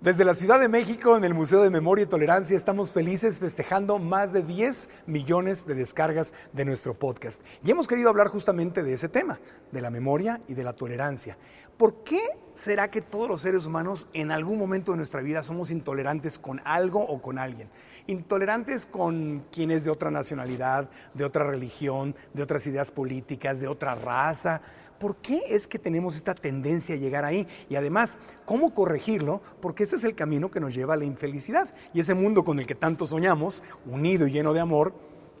Desde la Ciudad de México, en el Museo de Memoria y Tolerancia, estamos felices festejando más de 10 millones de descargas de nuestro podcast. Y hemos querido hablar justamente de ese tema, de la memoria y de la tolerancia. ¿Por qué será que todos los seres humanos en algún momento de nuestra vida somos intolerantes con algo o con alguien? Intolerantes con quienes de otra nacionalidad, de otra religión, de otras ideas políticas, de otra raza, ¿Por qué es que tenemos esta tendencia a llegar ahí? Y además, ¿cómo corregirlo? Porque ese es el camino que nos lleva a la infelicidad. Y ese mundo con el que tanto soñamos, unido y lleno de amor,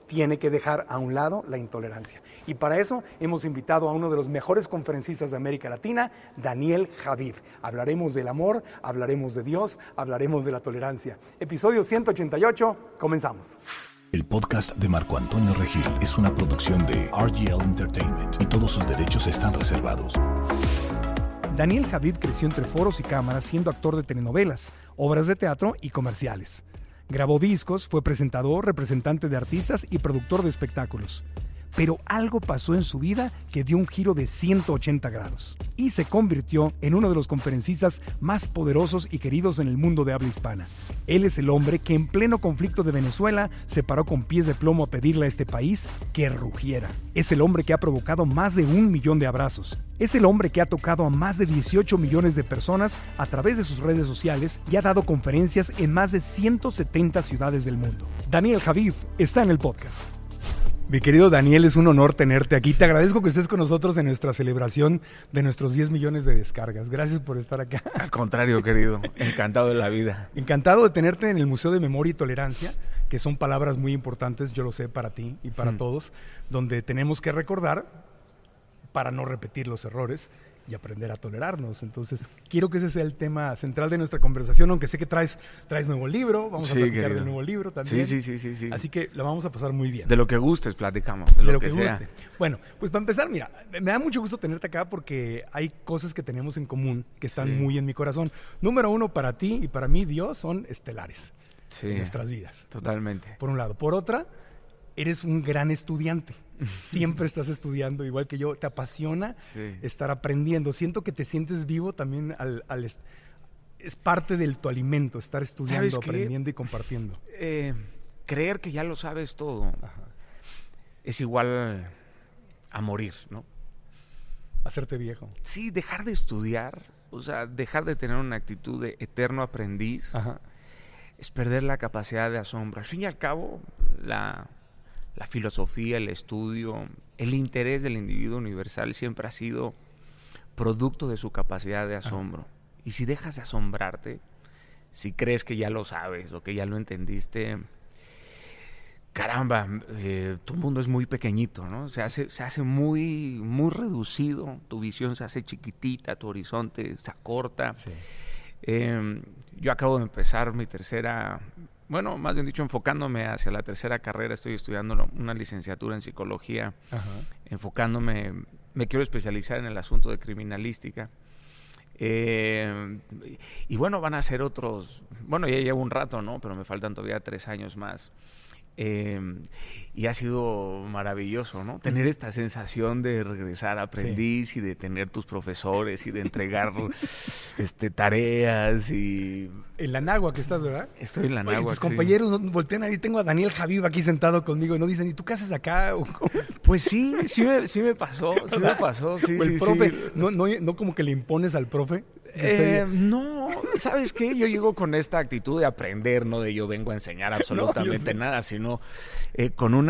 tiene que dejar a un lado la intolerancia. Y para eso hemos invitado a uno de los mejores conferencistas de América Latina, Daniel Javid. Hablaremos del amor, hablaremos de Dios, hablaremos de la tolerancia. Episodio 188, comenzamos. El podcast de Marco Antonio Regil es una producción de RGL Entertainment y todos sus derechos están reservados. Daniel Javid creció entre foros y cámaras siendo actor de telenovelas, obras de teatro y comerciales. Grabó discos, fue presentador, representante de artistas y productor de espectáculos pero algo pasó en su vida que dio un giro de 180 grados y se convirtió en uno de los conferencistas más poderosos y queridos en el mundo de habla hispana. Él es el hombre que en pleno conflicto de Venezuela se paró con pies de plomo a pedirle a este país que rugiera. Es el hombre que ha provocado más de un millón de abrazos. Es el hombre que ha tocado a más de 18 millones de personas a través de sus redes sociales y ha dado conferencias en más de 170 ciudades del mundo. Daniel Javif está en el podcast. Mi querido Daniel, es un honor tenerte aquí. Te agradezco que estés con nosotros en nuestra celebración de nuestros 10 millones de descargas. Gracias por estar acá. Al contrario, querido. Encantado de la vida. Encantado de tenerte en el Museo de Memoria y Tolerancia, que son palabras muy importantes, yo lo sé, para ti y para todos, donde tenemos que recordar para no repetir los errores y aprender a tolerarnos. Entonces, quiero que ese sea el tema central de nuestra conversación, aunque sé que traes, traes nuevo libro, vamos a platicar del nuevo libro también. Sí, sí, sí, sí, Así que lo vamos a pasar muy bien. De lo que gustes, platicamos. De, lo, que, guste. Bueno, pues para empezar, mira, me da mucho gusto tenerte acá porque hay cosas que tenemos en común que están muy en mi corazón. Número uno, para ti y para mí, Dios, son estelares en nuestras vidas. Totalmente. Por un lado. Por otra, eres un gran estudiante. Siempre estás estudiando, igual que yo. Te apasiona estar aprendiendo. Siento que te sientes vivo también al, es parte de tu alimento, estar estudiando, aprendiendo y compartiendo. Eh, creer que ya lo sabes todo es igual a morir, ¿no? Hacerte viejo. Sí, dejar de estudiar, o sea, dejar de tener una actitud de eterno aprendiz, es perder la capacidad de asombro. Al fin y al cabo, la, la filosofía, el estudio, el interés del individuo universal siempre ha sido producto de su capacidad de asombro. Y si dejas de asombrarte, si crees que ya lo sabes o que ya lo entendiste, caramba, eh, tu mundo es muy pequeñito, ¿no? Se hace, se hace muy, muy reducido, tu visión se hace chiquitita, tu horizonte se acorta. Em, yo acabo de empezar mi tercera bueno, más bien dicho, enfocándome hacia la tercera carrera, estoy estudiando una licenciatura en psicología, enfocándome, me quiero especializar en el asunto de criminalística. Eh, y bueno, van a ser otros, bueno, ya llevo un rato, ¿no? Pero me faltan todavía tres años más. Em, y ha sido maravilloso, ¿no? Tener esta sensación de regresar a aprendiz y de tener tus profesores y de entregar este, tareas y... En la Nagua que estás, ¿verdad? Estoy en la Nagua. Tus compañeros voltean ahí, tengo a Daniel Javiv aquí sentado conmigo y no dicen, ¿y tú qué haces acá? pues sí, sí me, sí me pasó, sí me pasó, sí, el profe, No, no, no como que le impones al profe. Eh, no, ¿sabes qué? Yo llego con esta actitud de aprender, no de yo vengo a enseñar absolutamente nada, sino eh, con una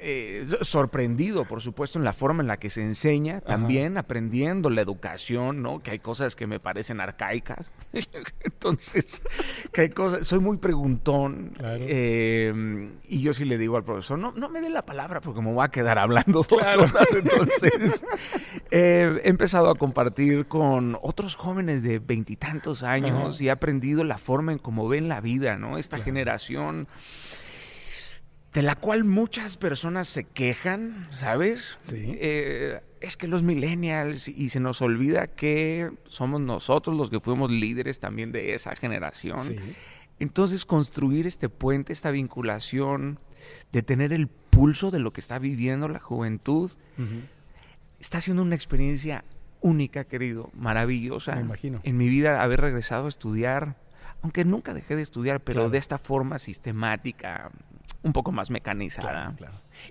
eh, sorprendido, por supuesto, en la forma en la que se enseña, también aprendiendo la educación, ¿no? Que hay cosas que me parecen arcaicas. Entonces, que hay cosas, soy muy preguntón. Eh, y yo sí le digo al profesor, no, no me dé la palabra porque me voy a quedar hablando dos horas. Entonces, he empezado a compartir con otros jóvenes de veintitantos años y he aprendido la forma en cómo ven la vida, ¿no? Esta generación de la cual muchas personas se quejan, ¿sabes? Sí. Eh, es que los millennials, y se nos olvida que somos nosotros los que fuimos líderes también de esa generación. Sí. Entonces, construir este puente, esta vinculación, de tener el pulso de lo que está viviendo la juventud, está siendo una experiencia única, querido, maravillosa. Me imagino. En mi vida haber regresado a estudiar, aunque nunca dejé de estudiar, pero Claro. de esta forma sistemática, un poco más mecanizada.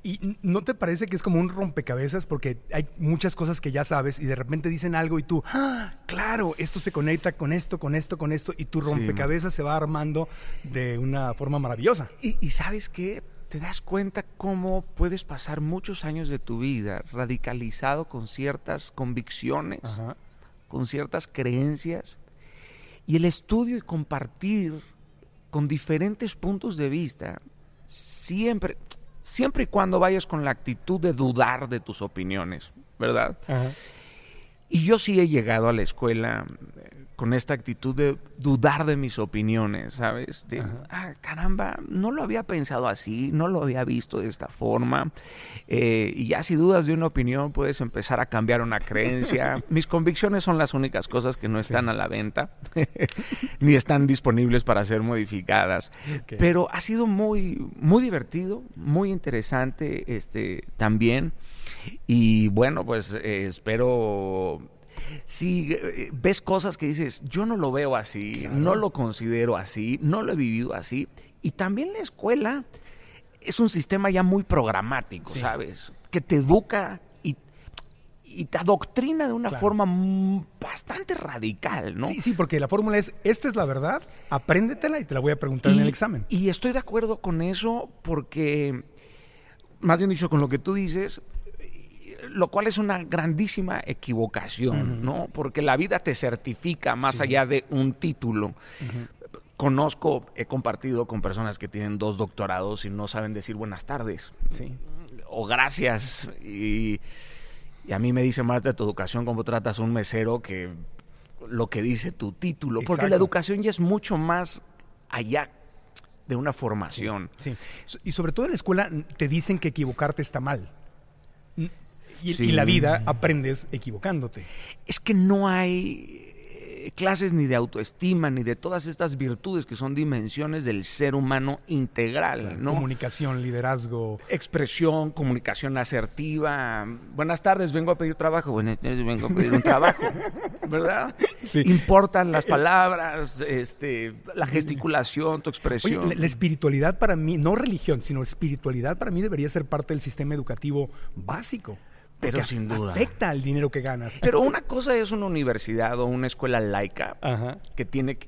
¿Y no te parece que es como un rompecabezas? Porque hay muchas cosas que ya sabes y de repente dicen algo y tú, ¡Ah, claro, esto se conecta con esto, con esto, con esto, y tu Sí, rompecabezas se va armando de una forma maravillosa. Y, y sabes qué? Te das cuenta cómo puedes pasar muchos años de tu vida radicalizado con ciertas convicciones, Ajá. con ciertas creencias, y el estudio y compartir con diferentes puntos de vista, siempre, siempre y cuando vayas con la actitud de dudar de tus opiniones, ¿verdad? Ajá. Y yo sí he llegado a la escuela con esta actitud de dudar de mis opiniones, ¿sabes? De, ah, caramba, no lo había pensado así, no lo había visto de esta forma. Eh, y ya si dudas de una opinión, puedes empezar a cambiar una creencia. Mis convicciones son las únicas cosas que no están a la venta, ni están disponibles para ser modificadas. Pero ha sido muy, muy divertido, muy interesante este, también. Y bueno, pues eh, espero. Si eh, ves cosas que dices, yo no lo veo así, Claro. no lo considero así, no lo he vivido así. Y también la escuela es un sistema ya muy programático, Sí. ¿sabes? Que te educa y, y te adoctrina de una Claro. forma bastante radical, ¿no? Sí, sí, porque la fórmula es, esta es la verdad, apréndetela y te la voy a preguntar en el examen. Y estoy de acuerdo con eso porque, más bien dicho, con lo que tú dices, lo cual es una grandísima equivocación, ¿no? Porque la vida te certifica más allá de un título. Conozco, he compartido con personas que tienen dos doctorados y no saben decir buenas tardes Sí. o gracias. Y, y a mí me dice más de tu educación cómo tratas a un mesero que lo que dice tu título. Porque la educación ya es mucho más allá de una formación. Sí. So- Y sobre todo en la escuela te dicen que equivocarte está mal. Y, Sí. y la vida aprendes equivocándote. Es que no hay eh, clases ni de autoestima ni de todas estas virtudes que son dimensiones del ser humano integral, ¿no? Comunicación, liderazgo. expresión, comunicación asertiva. Buenas tardes, vengo a pedir trabajo. Buenas tardes, vengo a pedir un trabajo. ¿Verdad? Sí. Importan las palabras, este, la gesticulación, tu Oye, expresión. la, la espiritualidad para mí, no religión, sino espiritualidad para mí debería ser parte del sistema educativo básico. Pero sin duda. Afecta al dinero que ganas. Pero una cosa es una universidad o una escuela laica Ajá. que tiene que,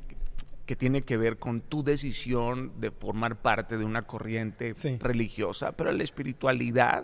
que tiene que ver con tu decisión de formar parte de una corriente Sí. religiosa, pero la espiritualidad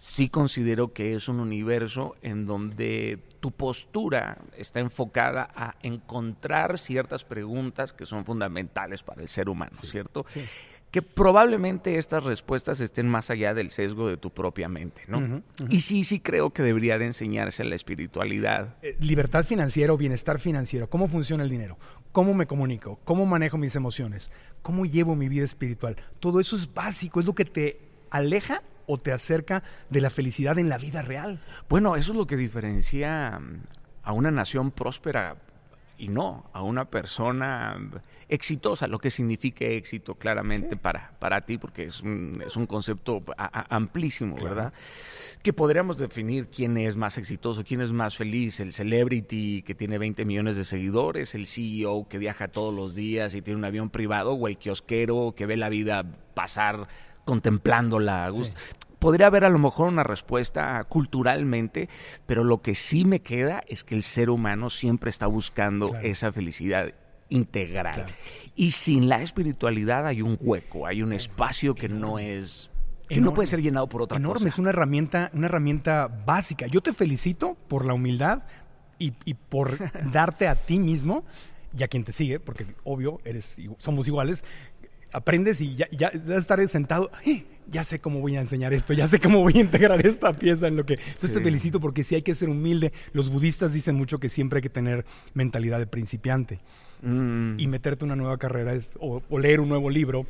sí considero que es un universo en donde tu postura está enfocada a encontrar ciertas preguntas que son fundamentales para el ser humano, ¿cierto? sí. Que probablemente estas respuestas estén más allá del sesgo de tu propia mente, ¿no? Y sí, sí creo que debería de enseñarse la espiritualidad. Eh, libertad financiera o bienestar financiero, cómo funciona el dinero, cómo me comunico, cómo manejo mis emociones, cómo llevo mi vida espiritual. Todo eso es básico, es lo que te aleja o te acerca de la felicidad en la vida real. Bueno, eso es lo que diferencia mm, a una nación próspera y no a una persona exitosa, lo que signifique éxito claramente para, para ti, porque es un, es un concepto a- a- amplísimo, ¿verdad? Que podríamos definir quién es más exitoso, quién es más feliz, el celebrity que tiene 20 millones de seguidores, el CEO que viaja todos los días y tiene un avión privado, o el kiosquero que ve la vida pasar contemplándola a gusto. Podría haber a lo mejor una respuesta culturalmente, pero lo que sí me queda es que el ser humano siempre está buscando Claro. esa felicidad integral. Claro. Y sin la espiritualidad hay un hueco, hay un espacio que no es que no puede ser llenado por otra Enorme, cosa. es una herramienta, una herramienta básica. Yo te felicito por la humildad y, y por darte a ti mismo y a quien te sigue, porque obvio, eres, somos iguales. Aprendes y ya, ya, ya estaré sentado. "Eh, Ya sé cómo voy a enseñar esto, ya sé cómo voy a integrar esta pieza en lo que. Entonces te felicito porque sí hay que ser humilde. Los budistas dicen mucho que siempre hay que tener mentalidad de principiante Mm. y meterte una nueva carrera es, o, o leer un nuevo libro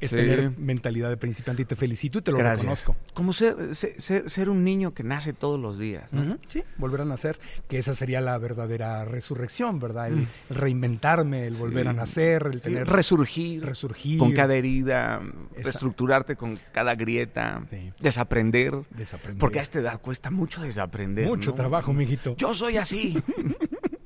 es Sí. tener mentalidad de principiante y te felicito y te lo Gracias. reconozco. Como ser, ser- ser- ser un niño que nace todos los días. ¿no? Sí, volver a nacer, que esa sería la verdadera resurrección, ¿verdad? El, Mm. el reinventarme, el volver a nacer, el Sí, tener resurgir, resurgir, con cada herida, Esa- reestructurarte con cada grieta, Sí. desaprender. desaprender. Porque a esta edad cuesta mucho desaprender. mucho ¿no? trabajo, mijito. Yo soy así.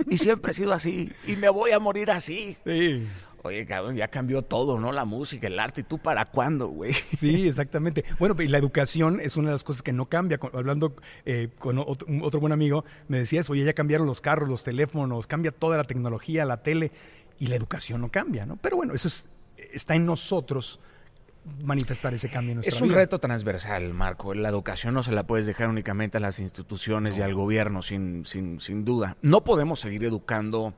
y siempre he sido así. Y me voy a morir así. Sí. Oye, cabrón, ya cambió todo, ¿no? La música, el arte. ¿Y tú para cuándo, güey? Sí, exactamente. Bueno, y la educación es una de las cosas que no cambia. Hablando eh, con otro, buen amigo, me decía eso, oye, ya cambiaron los carros, los teléfonos, cambia toda la tecnología, la tele, y la educación no cambia, ¿no? Pero bueno, eso es- está en nosotros manifestar ese cambio en nuestra Es un vida. reto transversal, Marco. La educación no se la puedes dejar únicamente a las instituciones y al gobierno, sin, sin, sin duda. No podemos seguir educando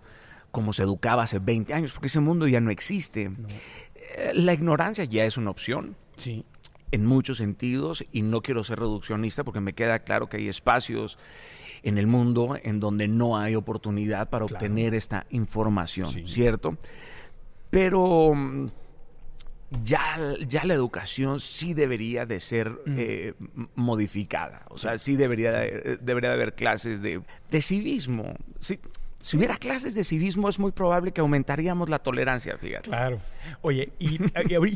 como se educaba hace 20 años, porque ese mundo ya no existe. Eh, La ignorancia ya es una opción Sí, en muchos sentidos y no quiero ser reduccionista porque me queda claro que hay espacios en el mundo en donde no hay oportunidad para Claro. obtener esta información, Sí. ¿cierto? Pero mm, ya, ya la educación sí debería de ser Mm. eh, modificada, o sea, sí debería, de- debería de haber clases de, de civismo. Sí, si hubiera clases de civismo es muy probable que aumentaríamos la tolerancia, fíjate. claro. Oye, y,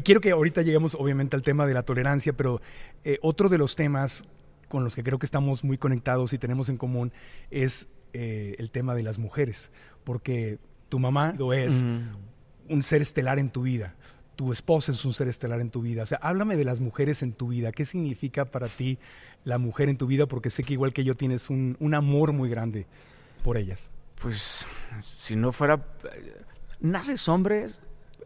quiero que ahorita lleguemos obviamente al tema de la tolerancia, pero eh, otro de los temas con los que creo que estamos muy conectados y tenemos en común es eh, el tema de las mujeres, porque tu mamá lo es. Un ser estelar en tu vida. Tu esposa es un ser estelar en tu vida. O sea, háblame de las mujeres en tu vida. ¿Qué significa para ti la mujer en tu vida? Porque sé que igual que yo tienes un, un amor muy grande por ellas. Pues si no fuera... Naces hombre,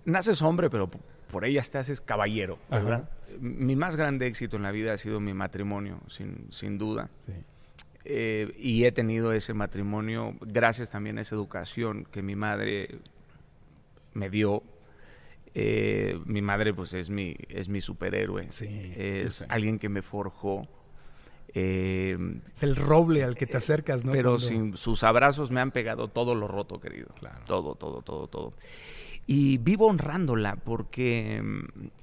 naces hombre, pero por ellas te haces caballero, ¿verdad? Mi más grande éxito en la vida ha sido mi matrimonio, sin, sin duda. Eh, y he tenido ese matrimonio gracias también a esa educación que mi madre me dio. Eh, mi madre pues es mi, es mi superhéroe. Sí, es alguien que me forjó. Eh, Es el roble al que te acercas, ¿no? pero Cuando- sin sus abrazos me han pegado todo lo roto, querido. Claro. Todo, todo, todo, todo. Y vivo honrándola porque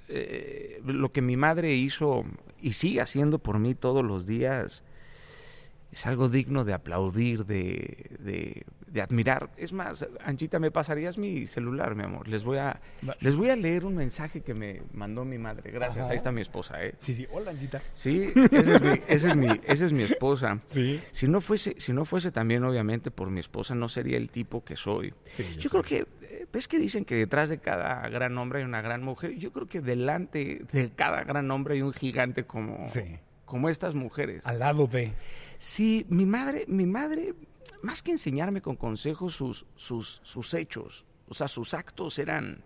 eh, lo que mi madre hizo y sigue haciendo por mí todos los días es algo digno de aplaudir, de, de- de admirar. Es más, Anchita, ¿me pasarías mi celular, mi amor? Les voy a, les voy a leer un mensaje que me mandó mi madre. Gracias, Ajá. ahí está mi esposa, ¿eh? Sí, sí. Hola, Anita. Sí, esa es mi, esa es mi, esa es mi esposa. Sí. Si no fuese, si no fuese también obviamente por mi esposa, no sería el tipo que soy. Sí, yo creo que, eh, ves que dicen que detrás de cada gran hombre hay una gran mujer. Yo creo que delante de cada gran hombre hay un gigante como, Sí. como estas mujeres. Al lado de. Sí, mi madre, mi madre, más que enseñarme con consejos sus, sus, sus hechos, o sea, sus actos eran.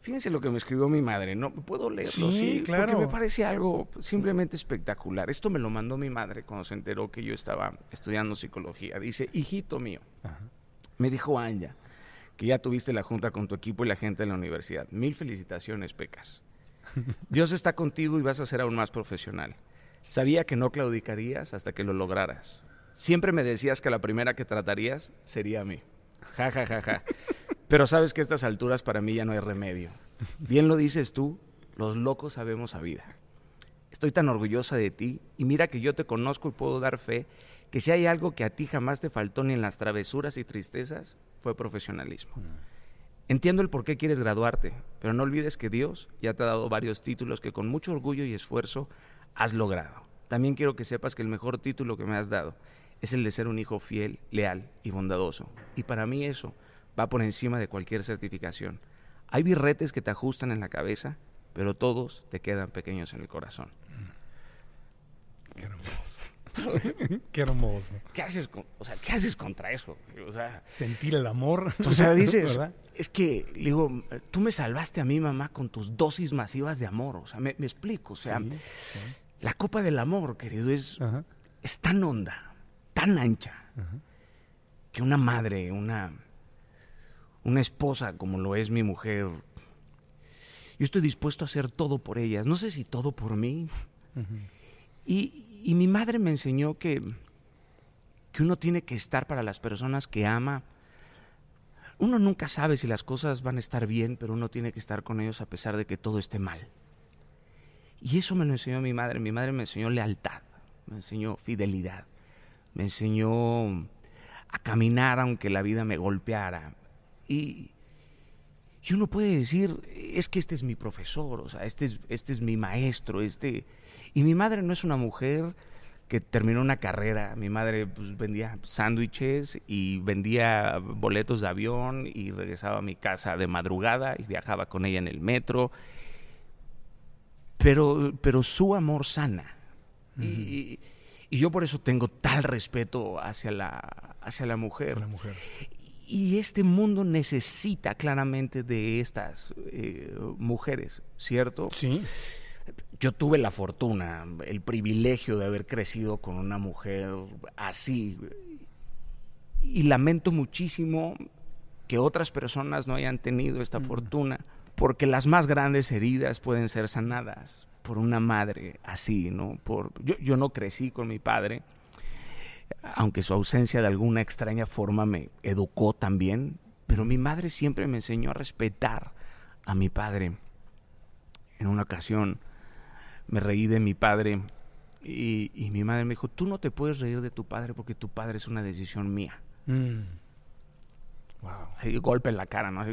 Fíjense lo que me escribió mi madre, ¿no? ¿Puedo leerlo? Sí, claro. Porque me parece algo simplemente espectacular. Esto me lo mandó mi madre cuando se enteró que yo estaba estudiando psicología. Dice, hijito mío, Ajá. me dijo Anja que ya tuviste la junta con tu equipo y la gente de la universidad. Mil felicitaciones, Pecas. Dios está contigo y vas a ser aún más profesional. Sabía que no claudicarías hasta que lo lograras. Siempre me decías que la primera que tratarías sería a mí. Ja, ja, ja, ja. Pero sabes que a estas alturas para mí ya no hay remedio. Bien lo dices tú, los locos sabemos a vida. Estoy tan orgullosa de ti y mira que yo te conozco y puedo dar fe que si hay algo que a ti jamás te faltó ni en las travesuras y tristezas, fue profesionalismo. Entiendo el por qué quieres graduarte, pero no olvides que Dios ya te ha dado varios títulos que con mucho orgullo y esfuerzo has logrado. También quiero que sepas que el mejor título que me has dado es el de ser un hijo fiel, leal y bondadoso. Y para mí eso va por encima de cualquier certificación. Hay birretes que te ajustan en la cabeza, pero todos te quedan pequeños en el corazón. Qué hermoso. Qué hermoso. ¿Qué haces, con- o sea, ¿qué haces contra eso? O sea, Sentir el amor. O sea, dices, ¿verdad? es que, digo, tú me salvaste a mí, mamá, con tus dosis masivas de amor. O sea, me, me explico. O sea, Sí, sí. la copa del amor, querido, es, Ajá. es tan honda, tan ancha, que una madre, una, una esposa como lo es mi mujer, yo estoy dispuesto a hacer todo por ellas. No sé si todo por mí. Y, y mi madre me enseñó que, que uno tiene que estar para las personas que ama, uno nunca sabe si las cosas van a estar bien, pero uno tiene que estar con ellos a pesar de que todo esté mal. Y eso me lo enseñó mi madre. Mi madre me enseñó lealtad, me enseñó fidelidad, me enseñó a caminar aunque la vida me golpeara. Y, y uno puede decir, es que este es mi profesor, o sea, este es, este es mi maestro, este... Y mi madre no es una mujer que terminó una carrera. Mi madre pues, vendía sándwiches y vendía boletos de avión y regresaba a mi casa de madrugada y viajaba con ella en el metro. Pero, pero su amor sana. y, y, yo por eso tengo tal respeto hacia la, hacia la mujer. la mujer. Y este mundo necesita claramente de estas eh, mujeres, ¿cierto? Sí yo tuve la fortuna, el privilegio de haber crecido con una mujer así. Y lamento muchísimo que otras personas no hayan tenido esta fortuna, porque las más grandes heridas pueden ser sanadas por una madre así, ¿no? Por, yo, yo no crecí con mi padre, aunque su ausencia de alguna extraña forma me educó también, pero mi madre siempre me enseñó a respetar a mi padre. En una ocasión, me reí de mi padre y, mi madre me dijo, tú no te puedes reír de tu padre porque tu padre es una decisión mía. Mm. Wow. golpe en la cara, ¿no?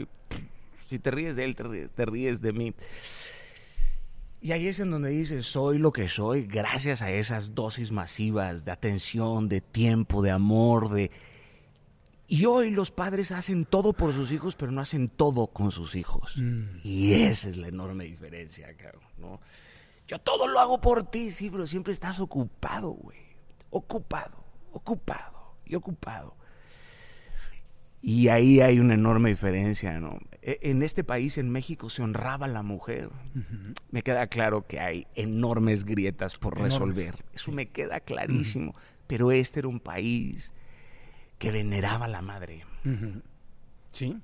si te ríes de él, te ríes, de mí. Y ahí es en donde dices, soy lo que soy gracias a esas dosis masivas de atención, de tiempo, de amor, de... Y hoy los padres hacen todo por sus hijos, pero no hacen todo con sus hijos. Mm. Y esa es la enorme diferencia, ¿no? Yo todo lo hago por ti, sí, pero siempre estás ocupado, güey. Ocupado, ocupado y ocupado. Y ahí hay una enorme diferencia, ¿no? E, en este país, en México, se honraba a la mujer. Me queda claro que hay enormes grietas por resolver. Eso me queda clarísimo. Pero este era un país que veneraba a la madre. Sí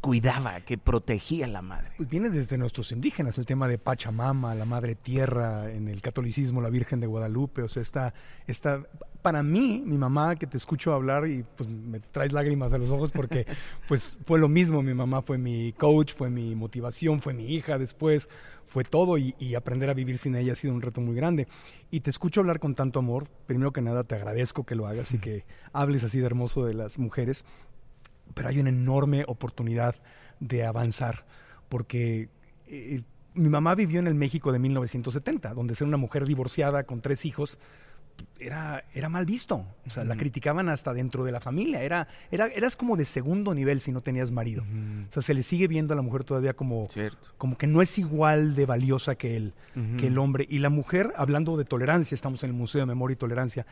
cuidaba, que protegía a la madre. Pues viene desde nuestros indígenas, el tema de Pachamama, la madre tierra, en el catolicismo, la Virgen de Guadalupe, o sea, está, está, para mí, mi mamá, que te escucho hablar y pues me traes lágrimas a los ojos porque pues fue lo mismo, mi mamá fue mi coach, fue mi motivación, fue mi hija después, fue todo y, y aprender a vivir sin ella ha sido un reto muy grande. Y te escucho hablar con tanto amor, primero que nada te agradezco que lo hagas y que hables así de hermoso de las mujeres pero hay una enorme oportunidad de avanzar, porque eh, mi mamá vivió en el México de 1970, donde ser una mujer divorciada con tres hijos era, era mal visto. O sea, la criticaban hasta dentro de la familia. Era, era, eras como de segundo nivel si no tenías marido. O sea, se le sigue viendo a la mujer todavía como, como que no es igual de valiosa que el, que el hombre. Y la mujer, hablando de tolerancia, estamos en el Museo de Memoria y Tolerancia,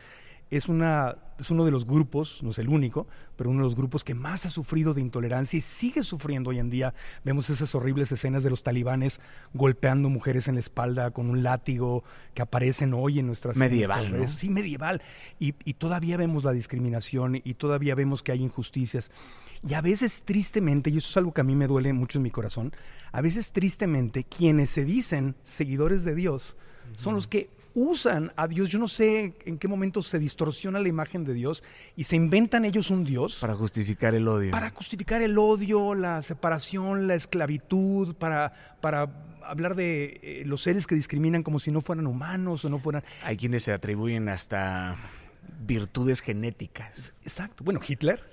es, una, es uno de los grupos, no es el único, pero uno de los grupos que más ha sufrido de intolerancia y sigue sufriendo hoy en día. Vemos esas horribles escenas de los talibanes golpeando mujeres en la espalda con un látigo que aparecen hoy en nuestras... Medieval, Sí, medieval. Y, y todavía vemos la discriminación y todavía vemos que hay injusticias. Y a veces tristemente, y eso es algo que a mí me duele mucho en mi corazón, a veces tristemente quienes se dicen seguidores de Dios son los que usan a Dios. Yo no sé en qué momento se distorsiona la imagen de Dios y se inventan ellos un Dios. Para justificar el odio. Para justificar el odio, la separación, la esclavitud, para, para hablar de eh, los seres que discriminan como si no fueran humanos o no fueran... Hay quienes se atribuyen hasta virtudes genéticas. Exacto. Bueno, Hitler,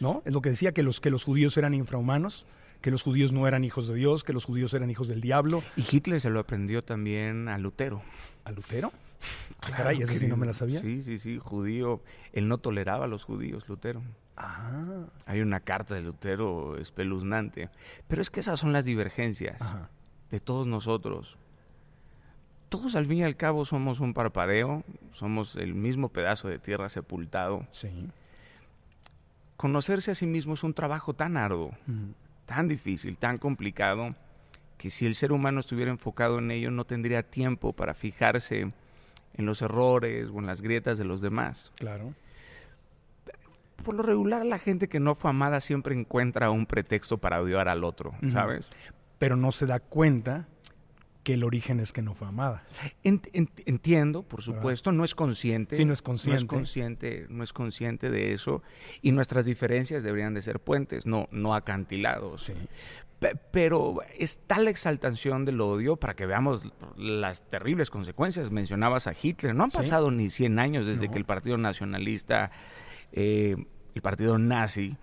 ¿no? Es lo que decía, que los, que los judíos eran infrahumanos que los judíos no eran hijos de Dios, que los judíos eran hijos del diablo. Y Hitler se lo aprendió también a Lutero. ¿A Lutero? Ah, caray, ese sí no me la sabía. Sí, sí, sí, judío. Él no toleraba a los judíos, Lutero. Ah. Hay una carta de Lutero espeluznante. Pero es que esas son las divergencias de todos nosotros. Todos al fin y al cabo somos un parpadeo, somos el mismo pedazo de tierra sepultado. Sí. Conocerse a sí mismo es un trabajo tan arduo, tan difícil, tan complicado que si el ser humano estuviera enfocado en ello no tendría tiempo para fijarse en los errores o en las grietas de los demás. Claro. Por lo regular, la gente que no fue amada siempre encuentra un pretexto para odiar al otro, ¿sabes? Pero no se da cuenta que el origen es que no fue amada. entiendo, por supuesto, no es consciente. Sí, no es consciente. No es consciente, no es consciente de eso. Y nuestras diferencias deberían de ser puentes, no, no acantilados. Sí. Pero es tal la exaltación del odio para que veamos las terribles consecuencias. Mencionabas a Hitler. No han pasado ni 100 años desde que el Partido Nacionalista eh, el partido nazi,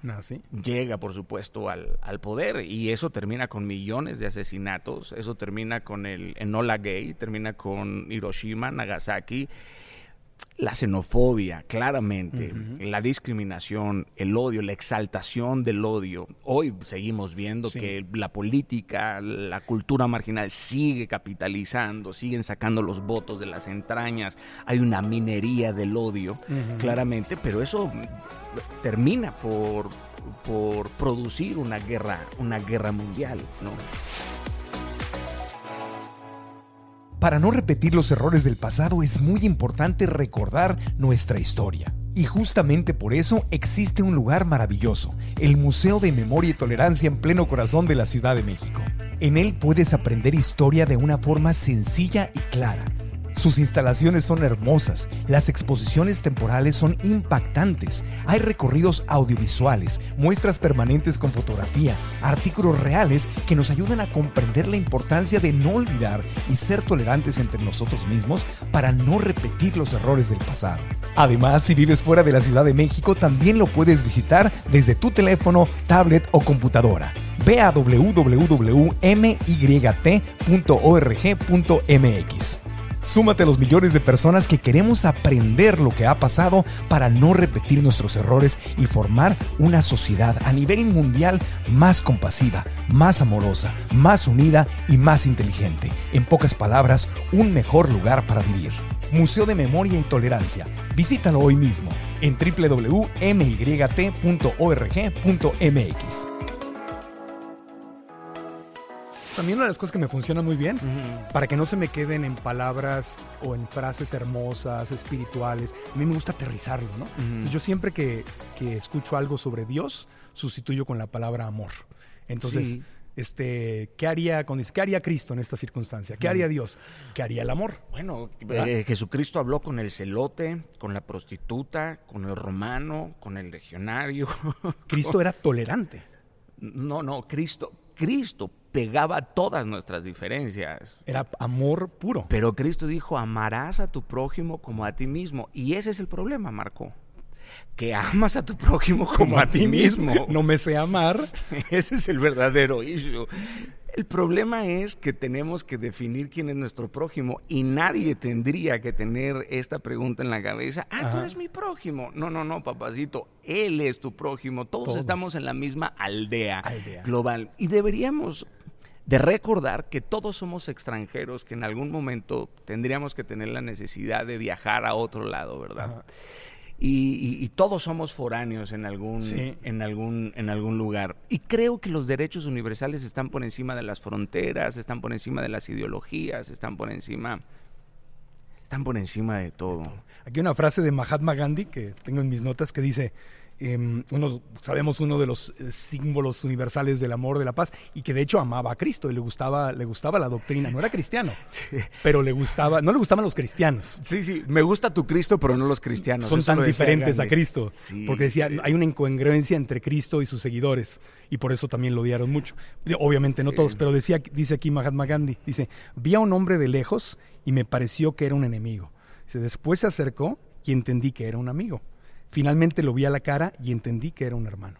llega, por supuesto, al, poder. Y eso termina con millones de asesinatos, eso termina con el Enola Gay, termina con Hiroshima, Nagasaki la xenofobia, claramente, la discriminación, el odio, la exaltación del odio. Hoy seguimos viendo que la política, la cultura marginal sigue capitalizando, siguen sacando los votos de las entrañas. Hay una minería del odio, claramente, pero eso termina por, por producir una guerra, una guerra mundial, ¿no? Para no repetir los errores del pasado es muy importante recordar nuestra historia. Y justamente por eso existe un lugar maravilloso, el Museo de Memoria y Tolerancia en pleno corazón de la Ciudad de México. En él puedes aprender historia de una forma sencilla y clara sus instalaciones son hermosas, las exposiciones temporales son impactantes, hay recorridos audiovisuales, muestras permanentes con fotografía, artículos reales que nos ayudan a comprender la importancia de no olvidar y ser tolerantes entre nosotros mismos para no repetir los errores del pasado. Además, si vives fuera de la Ciudad de México, también lo puedes visitar desde tu teléfono, tablet o computadora. Ve a www.myt.org.mx. Súmate a los millones de personas que queremos aprender lo que ha pasado para no repetir nuestros errores y formar una sociedad a nivel mundial más compasiva, más amorosa, más unida y más inteligente. En pocas palabras, un mejor lugar para vivir. Museo de Memoria y Tolerancia. Visítalo hoy mismo en www.myt.org.mx. También una de las cosas que me funciona muy bien, para que no se me queden en palabras o en frases hermosas, espirituales, a mí me gusta aterrizarlo, ¿no? Yo siempre que, escucho algo sobre Dios, sustituyo con la palabra amor. Entonces, este, ¿qué haría, con, ¿qué haría Cristo en esta circunstancia? ¿Qué haría Dios? ¿Qué haría el amor? Bueno, eh, Jesucristo habló con el celote, con la prostituta, con el romano, con el legionario. Cristo era tolerante. No, no, Cristo, Cristo pegaba todas nuestras diferencias. Era amor puro. Pero Cristo dijo, amarás a tu prójimo como a ti mismo. Y ese es el problema, Marco. Que amas a tu prójimo como, a, ti mismo. No me sé amar. ese es el verdadero issue. El problema es que tenemos que definir quién es nuestro prójimo y nadie tendría que tener esta pregunta en la cabeza. Ah, tú eres mi prójimo. No, no, no, papacito. Él es tu prójimo. Todos, estamos en la misma aldea, global. Y deberíamos de recordar que todos somos extranjeros, que en algún momento tendríamos que tener la necesidad de viajar a otro lado, ¿verdad? Y, todos somos foráneos en algún, en, algún, en algún lugar. Y creo que los derechos universales están por encima de las fronteras, están por encima de las ideologías, están por encima, están por encima de todo. Aquí una frase de Mahatma Gandhi que tengo en mis notas que dice, Em, uno, sabemos uno de los eh, símbolos universales del amor, de la paz, y que de hecho amaba a Cristo y le gustaba, le gustaba la doctrina. No era cristiano, pero le gustaba, no le gustaban los cristianos. Sí, sí, me gusta tu Cristo, pero no los cristianos. Son tan diferentes a Cristo, porque decía, hay una incongruencia entre Cristo y sus seguidores, y por eso también lo odiaron mucho. Obviamente no todos, pero decía, dice aquí Mahatma Gandhi, dice, vi a un hombre de lejos y me pareció que era un enemigo. después se acercó y entendí que era un amigo. Finalmente lo vi a la cara y entendí que era un hermano.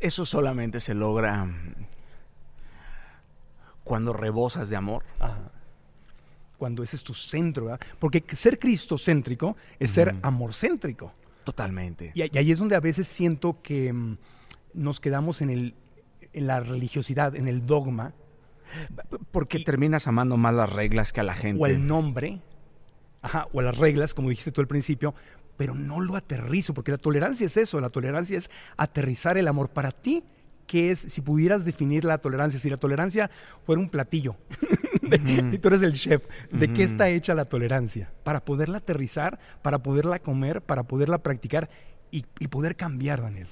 Eso solamente se logra mm, cuando rebosas de amor. Cuando ese es tu centro, Porque ser cristocéntrico es ser amorcéntrico. Totalmente. Y, ahí es donde a veces siento que mm, nos quedamos en, el, en la religiosidad, en el dogma. Porque terminas amando más las reglas que a la gente. O el nombre, o a las reglas, como dijiste tú al principio, pero no lo aterrizo, porque la tolerancia es eso, la tolerancia es aterrizar el amor para ti. ¿Qué es, si pudieras definir la tolerancia, si la tolerancia fuera un platillo, y tú eres el chef, ¿de qué está hecha la tolerancia? Para poderla aterrizar, para poderla comer, para poderla practicar y, y poder cambiar, Daniel.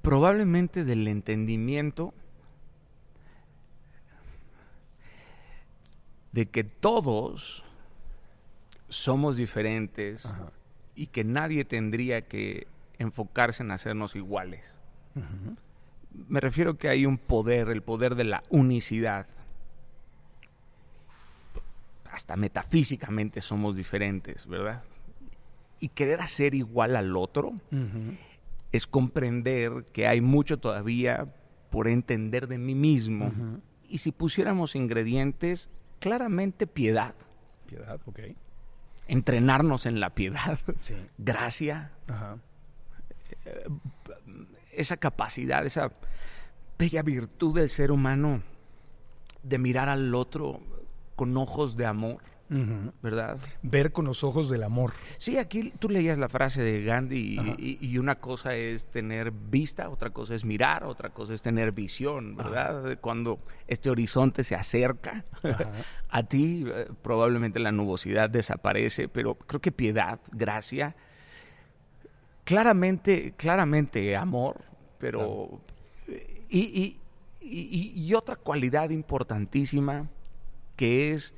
Probablemente del entendimiento de que todos somos diferentes y que nadie tendría que enfocarse en hacernos iguales. Me refiero que hay un poder, el poder de la unicidad. Hasta metafísicamente somos diferentes, ¿verdad? Y querer hacer igual al otro es comprender que hay mucho todavía por entender de mí mismo. Y si pusiéramos ingredientes, claramente piedad. Piedad, ok. Entrenarnos en la piedad, gracia, eh, esa capacidad, esa bella virtud del ser humano de mirar al otro con ojos de amor ¿verdad? Ver con los ojos del amor. Sí, aquí tú leías la frase de Gandhi y, una cosa es tener vista, otra cosa es mirar, otra cosa es tener visión, ¿verdad? Cuando este horizonte se acerca a ti, eh, probablemente la nubosidad desaparece, pero creo que piedad, gracia, claramente, claramente amor, pero... y, y otra cualidad importantísima que es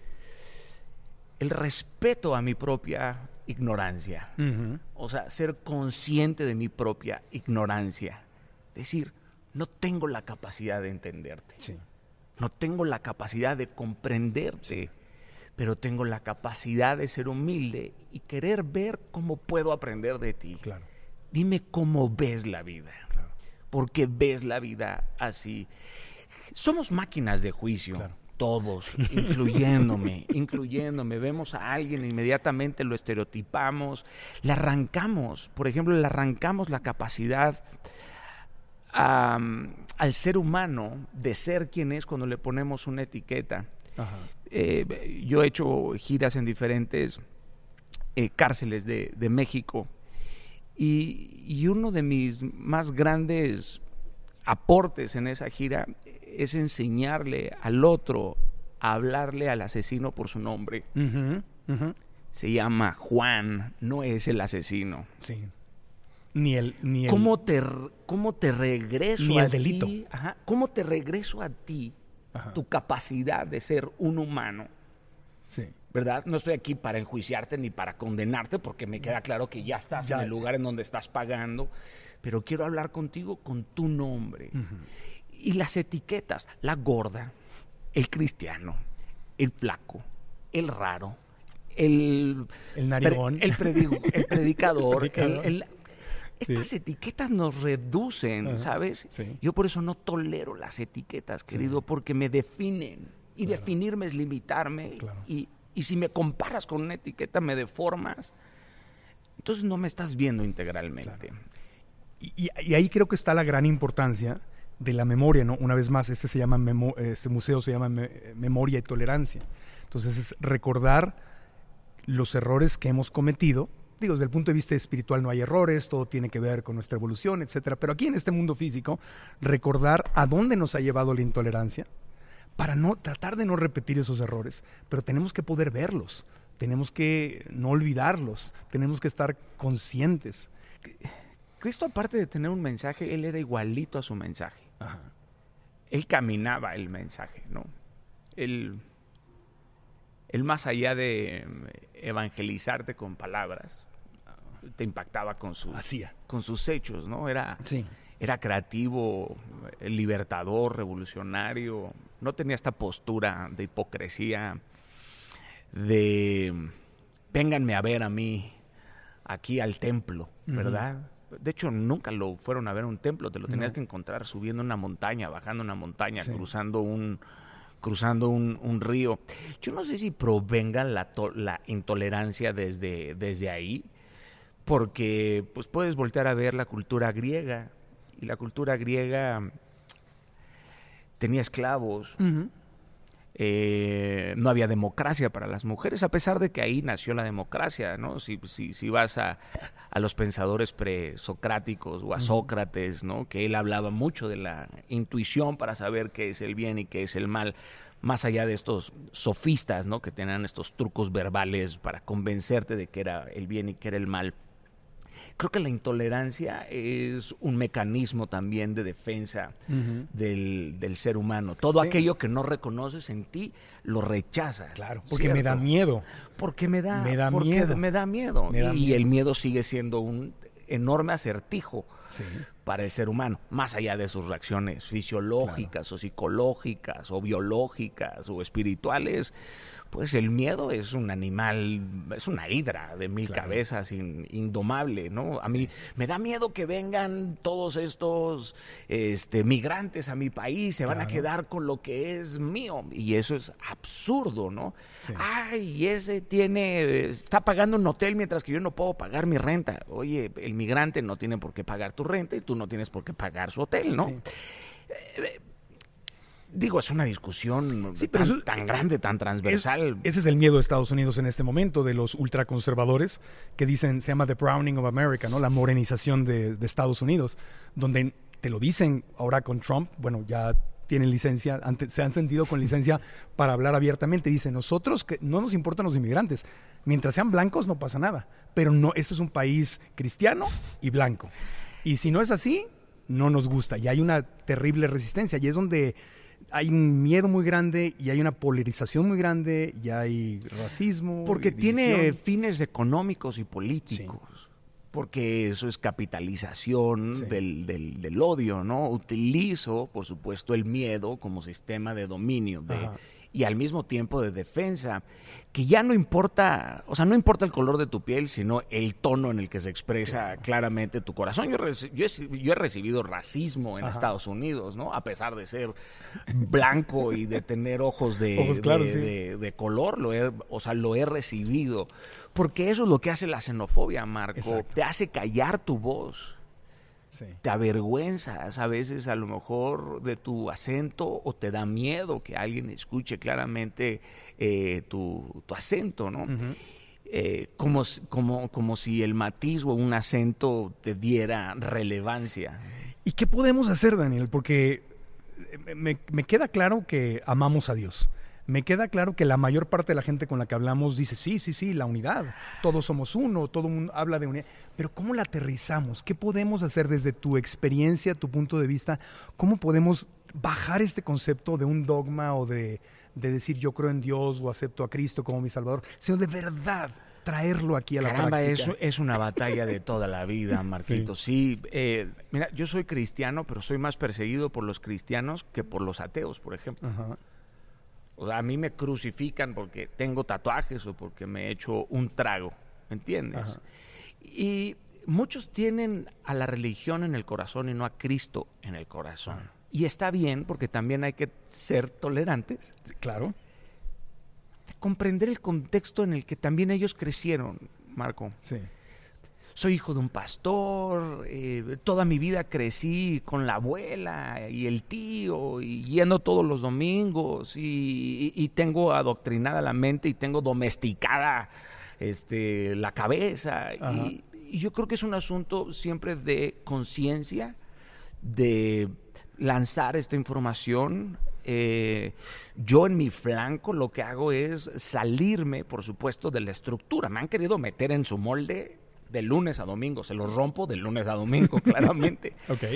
el respeto a mi propia ignorancia. O sea, ser consciente de mi propia ignorancia. Decir, no tengo la capacidad de entenderte. No tengo la capacidad de comprenderte. Pero tengo la capacidad de ser humilde y querer ver cómo puedo aprender de ti. Claro. Dime cómo ves la vida. Porque ves la vida así. Somos máquinas de juicio. Claro todos, incluyéndome, incluyéndome. Vemos a alguien, inmediatamente lo estereotipamos, le arrancamos, por ejemplo, le arrancamos la capacidad al ser humano de ser quien es cuando le ponemos una etiqueta. Eh, yo he hecho giras en diferentes eh, cárceles de, México y, y uno de mis más grandes aportes en esa gira es enseñarle al otro a hablarle al asesino por su nombre. Se llama Juan, no es el asesino. Sí. Ni el, ni el... ¿Cómo te, cómo te regreso ni el delito. ¿Cómo te regreso a ti tu capacidad de ser un humano? Sí. ¿Verdad? No estoy aquí para enjuiciarte ni para condenarte porque me queda claro que ya estás en el lugar en donde estás pagando, pero quiero hablar contigo con tu nombre y las etiquetas, la gorda, el cristiano, el flaco, el raro, el, el narigón, el, predicador, estas etiquetas nos reducen, ¿sabes? Yo por eso no tolero las etiquetas, querido, porque me definen. Y definirme es limitarme. Y, si me comparas con una etiqueta, me deformas. Entonces no me estás viendo integralmente. y, ahí creo que está la gran importancia de la memoria, ¿no? Una vez más, este, se llama este museo se llama Memoria y Tolerancia. Entonces es recordar los errores que hemos cometido. Digo, desde el punto de vista espiritual no hay errores, todo tiene que ver con nuestra evolución, etcétera. Pero aquí en este mundo físico, recordar a dónde nos ha llevado la intolerancia para no tratar de no repetir esos errores. Pero tenemos que poder verlos, tenemos que no olvidarlos, tenemos que estar conscientes. Cristo, aparte de tener un mensaje, él era igualito a su mensaje. Él caminaba el mensaje, ¿no? Él, más allá de evangelizarte con palabras, te impactaba con sus, con sus hechos, ¿no? Era, era creativo, libertador, revolucionario. No tenía esta postura de hipocresía, de vénganme a ver a mí aquí al templo, ¿verdad? De hecho, nunca lo fueron a ver un templo, te lo tenías que encontrar subiendo una montaña, bajando una montaña, cruzando un cruzando un, río. Yo no sé si provenga la, la intolerancia desde, desde ahí, porque pues puedes voltear a ver la cultura griega, y la cultura griega tenía esclavos, eh, no había democracia para las mujeres, a pesar de que ahí nació la democracia, ¿no? Si, si, si vas a, a, los pensadores presocráticos o a Sócrates, ¿no? Que él hablaba mucho de la intuición para saber qué es el bien y qué es el mal, más allá de estos sofistas, ¿no? Que tenían estos trucos verbales para convencerte de que era el bien y que era el mal. Creo que la intolerancia es un mecanismo también de defensa del, ser humano. Todo aquello que no reconoces en ti, lo rechazas. Claro, porque me da miedo. Porque me da, me da miedo. Me da miedo. y, el miedo sigue siendo un enorme acertijo para el ser humano, más allá de sus reacciones fisiológicas o psicológicas o biológicas o espirituales pues el miedo es un animal, es una hidra de mil cabezas, indomable, ¿no? A mí me da miedo que vengan todos estos este, migrantes a mi país, se van a quedar con lo que es mío. Y eso es absurdo, ¿no? Ay, ese tiene, está pagando un hotel mientras que yo no puedo pagar mi renta. Oye, el migrante no tiene por qué pagar tu renta y tú no tienes por qué pagar su hotel, ¿no? Eh, Digo, es una discusión tan, grande, tan transversal. ese es el miedo de Estados Unidos en este momento, de los ultraconservadores, que dicen, se llama The Browning of America, ¿no? La morenización de, Estados Unidos, donde te lo dicen ahora con Trump, bueno, ya tienen licencia, se han sentido con licencia para hablar abiertamente. Dicen, nosotros que no nos importan los inmigrantes, mientras sean blancos no pasa nada, pero no, este es un país cristiano y blanco. Y si no es así, no nos gusta. Y hay una terrible resistencia. Y es donde hay un miedo muy grande y hay una polarización muy grande y hay racismo. Porque tiene fines económicos y políticos. Porque eso es capitalización del, del, odio, ¿no? Utilizo, por supuesto, el miedo como sistema de dominio, de, y al mismo tiempo de defensa, que ya no importa, o sea, no importa el color de tu piel, sino el tono en el que se expresa claramente tu corazón. Yo, yo, he, recibido racismo en Estados Unidos, ¿no? A pesar de ser blanco y de tener ojos de, de, color, lo he, o sea, lo he recibido. Porque eso es lo que hace la xenofobia, Marco. Te hace callar tu voz. Te avergüenzas a veces a lo mejor de tu acento o te da miedo que alguien escuche claramente eh, tu, acento, ¿no? Eh, como, como, como si el matiz o un acento te diera relevancia. ¿Y qué podemos hacer, Daniel? Porque me, me queda claro que amamos a Dios me queda claro que la mayor parte de la gente con la que hablamos dice, sí, sí, sí, la unidad, todos somos uno, todo el mundo habla de unidad, pero ¿cómo la aterrizamos? ¿Qué podemos hacer desde tu experiencia, tu punto de vista? ¿Cómo podemos bajar este concepto de un dogma o de, decir yo creo en Dios o acepto a Cristo como mi Salvador, sino de verdad traerlo aquí a la Caramba, Eso es una batalla de toda la vida, Marquito. Sí, eh, mira, yo soy cristiano, pero soy más perseguido por los cristianos que por los ateos, por ejemplo. Ajá. O sea, a mí me crucifican porque tengo tatuajes o porque me he hecho un trago, ¿me entiendes? Y muchos tienen a la religión en el corazón y no a Cristo en el corazón. Y está bien porque también hay que ser tolerantes. Claro. comprender el contexto en el que también ellos crecieron, Marco. Sí soy hijo de un pastor, eh, toda mi vida crecí con la abuela y el tío y yendo todos los domingos y, tengo adoctrinada la mente y tengo domesticada este, la cabeza. Y, yo creo que es un asunto siempre de conciencia, de lanzar esta información. Eh, yo en mi flanco lo que hago es salirme, por supuesto, de la estructura. Me han querido meter en su molde de lunes a domingo, se los rompo de lunes a domingo, claramente.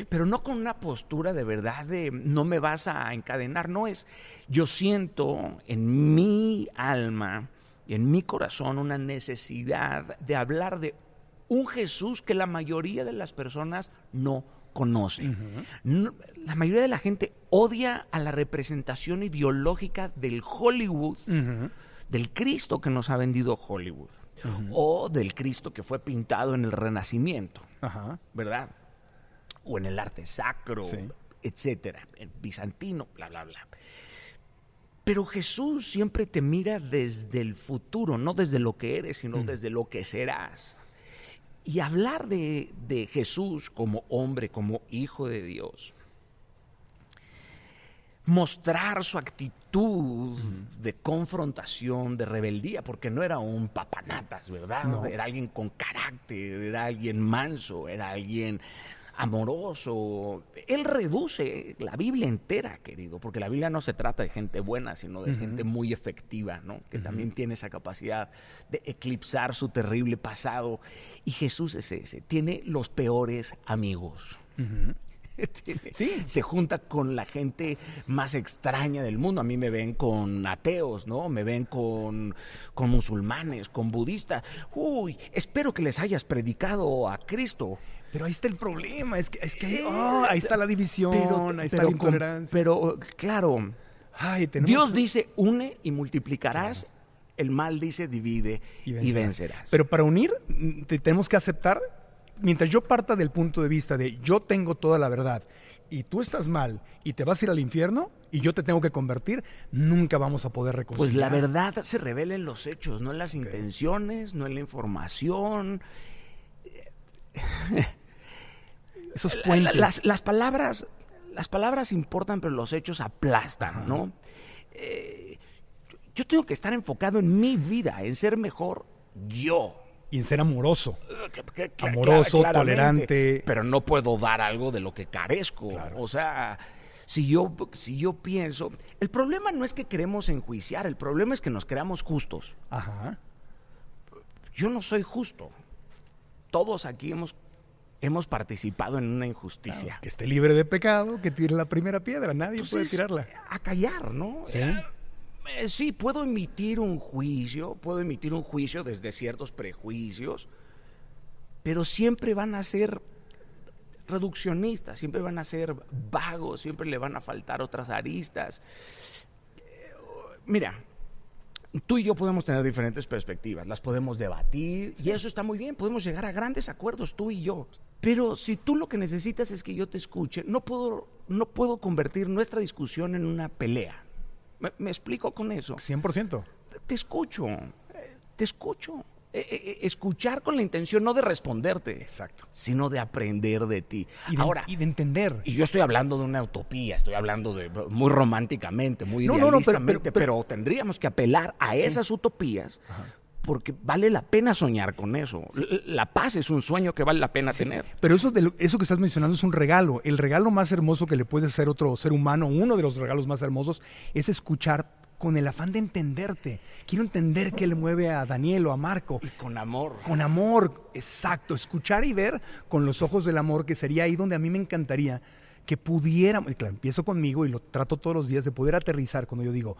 Pero no con una postura de verdad de no me vas a encadenar, no es, yo siento en mi alma y en mi corazón una necesidad de hablar de un Jesús que la mayoría de las personas no conocen. la mayoría de la gente odia a la representación ideológica del Hollywood, del Cristo que nos ha vendido Hollywood o del Cristo que fue pintado en el Renacimiento, ¿verdad? O en el arte sacro, etcétera, en bizantino, bla, bla, bla. Pero Jesús siempre te mira desde el futuro, no desde lo que eres, sino mm. desde lo que serás. Y hablar de, de Jesús como hombre, como hijo de Dios, mostrar su actitud de confrontación, de rebeldía, porque no era un papanatas, ¿verdad? Era alguien con carácter, era alguien manso, era alguien amoroso. Él reduce la Biblia entera, querido, porque la Biblia no se trata de gente buena, sino de gente muy efectiva, ¿no? Que también tiene esa capacidad de eclipsar su terrible pasado. Y Jesús es ese, tiene los peores amigos. Sí. Se junta con la gente más extraña del mundo. A mí me ven con ateos, ¿no? Me ven con, con musulmanes, con budistas. Uy, espero que les hayas predicado a Cristo. Pero ahí está el problema, es que, es que ahí, está la división, ahí está la intolerancia. pero, claro, Dios dice, une y multiplicarás. El mal dice, divide y vencerás. Pero para unir, mm, tenemos que aceptar, mientras yo parta del punto de vista de yo tengo toda la verdad y tú estás mal y te vas a ir al infierno y yo te tengo que convertir, nunca vamos a poder reconciliar. Pues la verdad se revela en los hechos, no en las intenciones, no en la información. Esos puentes. Las, palabras, las palabras importan, pero los hechos aplastan, ¿no? Eh, yo tengo que estar enfocado en mi vida, en ser mejor yo. Y en ser amoroso. amoroso, tolerante. Pero no puedo dar algo de lo que carezco. O sea, si yo, si yo pienso. El problema no es que queremos enjuiciar, el problema es que nos creamos justos. Ajá. Yo no soy justo. Todos aquí hemos hemos participado en una injusticia. que esté libre de pecado, que tire la primera piedra, nadie puede tirarla. A callar, ¿no? Sí. Eh, sí, puedo emitir un juicio, puedo emitir un juicio desde ciertos prejuicios, pero siempre van a ser reduccionistas, siempre van a ser vagos, siempre le van a faltar otras aristas. Eh, mira, tú y yo podemos tener diferentes perspectivas, las podemos debatir y eso está muy bien, podemos llegar a grandes acuerdos tú y yo. Pero si tú lo que necesitas es que yo te escuche, no puedo, no puedo convertir nuestra discusión en una pelea. ¿Me, explico con eso? 100%. Te escucho, te escucho. Eh, eh, escuchar con la intención no de responderte, exacto, sino de aprender de ti. Y de, Ahora, y de entender. Y yo estoy hablando de una utopía, estoy hablando de muy románticamente, muy no, idealistamente, pero, tendríamos que apelar a esas utopías. Porque vale la pena soñar con eso. La paz es un sueño que vale la pena tener. Pero eso, de eso que estás mencionando es un regalo. El regalo más hermoso que le puede hacer otro ser humano, uno de los regalos más hermosos, es escuchar con el afán de entenderte. Quiero entender qué le mueve a Daniel o a Marco. Y con amor. Con amor, exacto. Escuchar y ver con los ojos del amor, que sería ahí donde a mí me encantaría que pudiéramos, claro, empiezo conmigo y lo trato todos los días de poder aterrizar cuando yo digo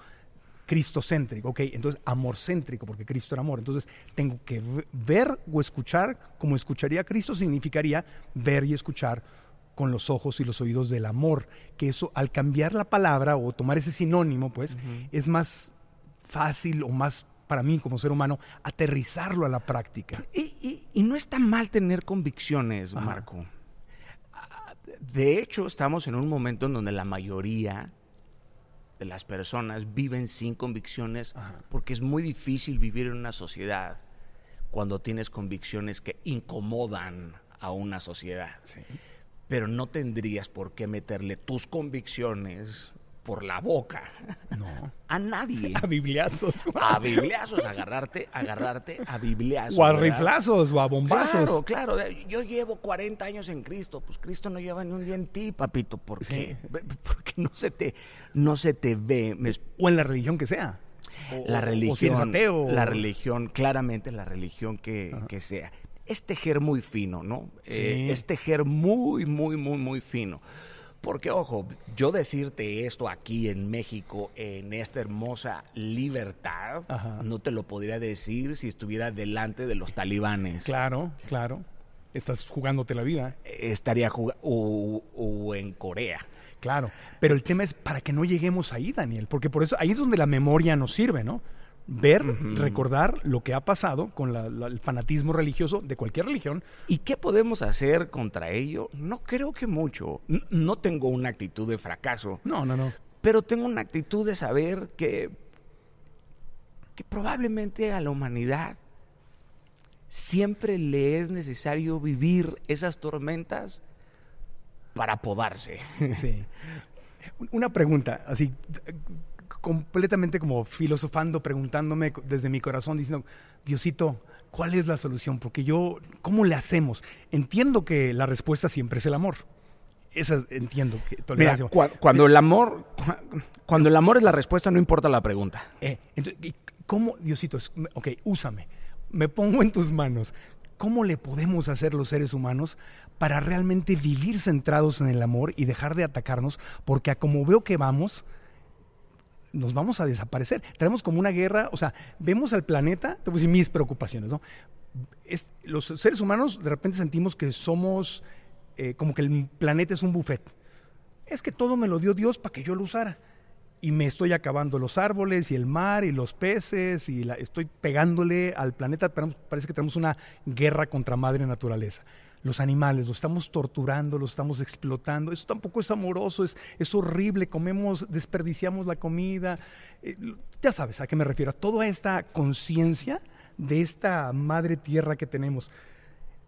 cristocéntrico, ok, entonces amorcéntrico, porque Cristo era amor. Entonces tengo que ver o escuchar como escucharía a Cristo, significaría ver y escuchar con los ojos y los oídos del amor, que eso al cambiar la palabra o tomar ese sinónimo, pues es más fácil o más para mí como ser humano aterrizarlo a la práctica. Y, no está mal tener convicciones, Marco. De hecho, estamos en un momento en donde la mayoría de las personas viven sin convicciones porque es muy difícil vivir en una sociedad cuando tienes convicciones que incomodan a una sociedad. Sí pero no tendrías por qué meterle tus convicciones por la boca. No. A nadie. A bibliazos. A bibliazos, agarrarte, agarrarte a bibliazos. O a riflazos o a bombazos. Claro, claro. Yo llevo 40 años en Cristo. Pues Cristo no lleva ni un día en ti, papito. ¿Por qué? Porque no se te, no se te ve. O en la religión que sea. la religión. La religión, claramente la religión que, que sea es tejer muy fino, ¿no? Eh, es tejer muy, muy, muy, muy fino. Porque, ojo, yo decirte esto aquí en México, en esta hermosa libertad, no te lo podría decir si estuviera delante de los talibanes. Claro, claro. Estás jugándote la vida. Estaría jugando. O, en Corea. Claro. Pero el tema es para que no lleguemos ahí, Daniel. Porque por eso ahí es donde la memoria nos sirve, ¿no? Ver, recordar lo que ha pasado con el fanatismo religioso de cualquier religión. ¿Y qué podemos hacer contra ello? No creo que mucho. no tengo una actitud de fracaso. No, no, no. Pero tengo una actitud de saber que, que probablemente a la humanidad siempre le es necesario vivir esas tormentas para podarse. Sí. Una pregunta, así, completamente como filosofando, preguntándome desde mi corazón, diciendo, Diosito, ¿Cuál es la solución? Porque yo, ¿cómo le hacemos? Entiendo que la respuesta siempre es el amor. Esa entiendo. Que, tolerancia. cuando el amor, cuando el amor es la respuesta, no importa la pregunta. Eh, entonces, ¿Cómo, Diosito, ok, úsame, me pongo en tus manos? ¿Cómo le podemos hacer los seres humanos para realmente vivir centrados en el amor y dejar de atacarnos? Porque a como veo que vamos, nos vamos a desaparecer. Tenemos como una guerra, o sea, vemos al planeta, te voy a decir mis preocupaciones, ¿no? los seres humanos de repente sentimos que somos eh, como que el planeta es un buffet. Es que todo me lo dio Dios para que yo lo usara. Y me estoy acabando los árboles y el mar y los peces y la, estoy pegándole al planeta. Parece que tenemos una guerra contra madre naturaleza los animales, los estamos torturando, los estamos explotando. Eso tampoco es amoroso, es, es horrible, comemos, desperdiciamos la comida. Eh, ya sabes a qué me refiero, a toda esta conciencia de esta madre tierra que tenemos.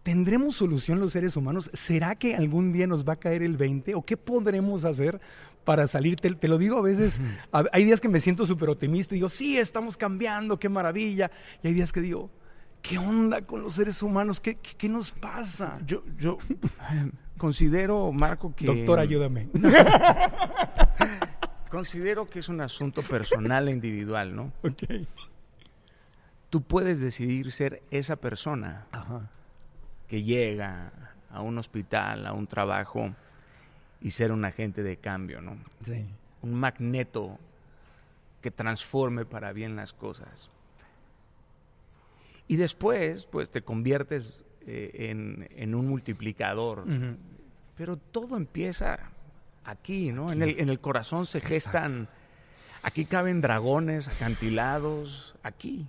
¿Tendremos solución los seres humanos? ¿Será que algún día nos va a caer el 20? ¿O qué podremos hacer para salir? Te, lo digo a veces, hay días que me siento súper optimista y digo, sí, estamos cambiando, qué maravilla. Y hay días que digo, ¿qué onda con los seres humanos? ¿Qué, qué, nos pasa? Yo, yo considero, Marco, que... Doctor, ayúdame. considero que es un asunto personal e individual, ¿no? Ok. Tú puedes decidir ser esa persona que llega a un hospital, a un trabajo y ser un agente de cambio, ¿no? Sí. Un magneto que transforme para bien las cosas. Y después, pues te conviertes eh, en, un multiplicador. Pero todo empieza aquí, ¿no? En, el, en el corazón se gestan, aquí caben dragones, acantilados, aquí.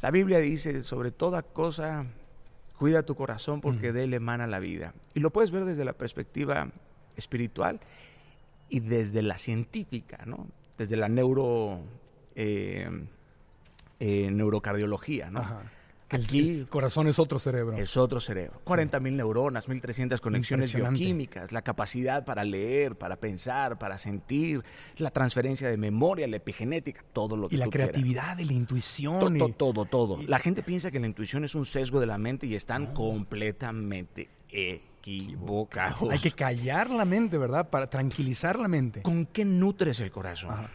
La Biblia dice, sobre toda cosa, cuida tu corazón porque de él emana la vida. Y lo puedes ver desde la perspectiva espiritual y desde la científica, ¿no? Desde la neuro... Eh, eh, neurocardiología, ¿no? Aquí, el corazón es otro cerebro. Es otro cerebro. 40 mil neuronas, 1300 conexiones bioquímicas, la capacidad para leer, para pensar, para sentir, la transferencia de memoria, la epigenética, todo lo que Y la creatividad, y la intuición. Todo, todo, todo. La gente piensa que la intuición es un sesgo de la mente y están completamente equivocados. Hay que callar la mente, ¿verdad? Para tranquilizar la mente. ¿Con qué nutres el corazón?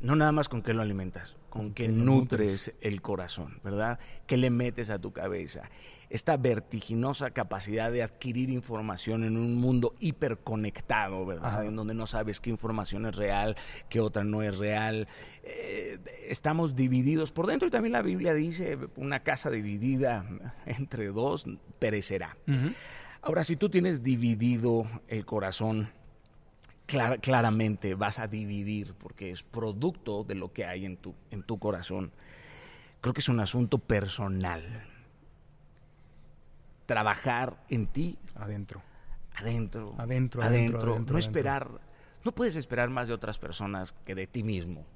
No nada más con qué lo alimentas con que nutres el corazón, ¿verdad? ¿Qué le metes a tu cabeza? Esta vertiginosa capacidad de adquirir información en un mundo hiperconectado, ¿verdad? En donde no sabes qué información es real, qué otra no es real. Eh, estamos divididos por dentro y también la Biblia dice, una casa dividida entre dos perecerá. Ahora, si tú tienes dividido el corazón, claramente vas a dividir porque es producto de lo que hay en tu, en tu corazón. Creo que es un asunto personal. Trabajar en ti. Adentro. Adentro. Adentro, adentro. no esperar. No puedes esperar más de otras personas que de ti mismo.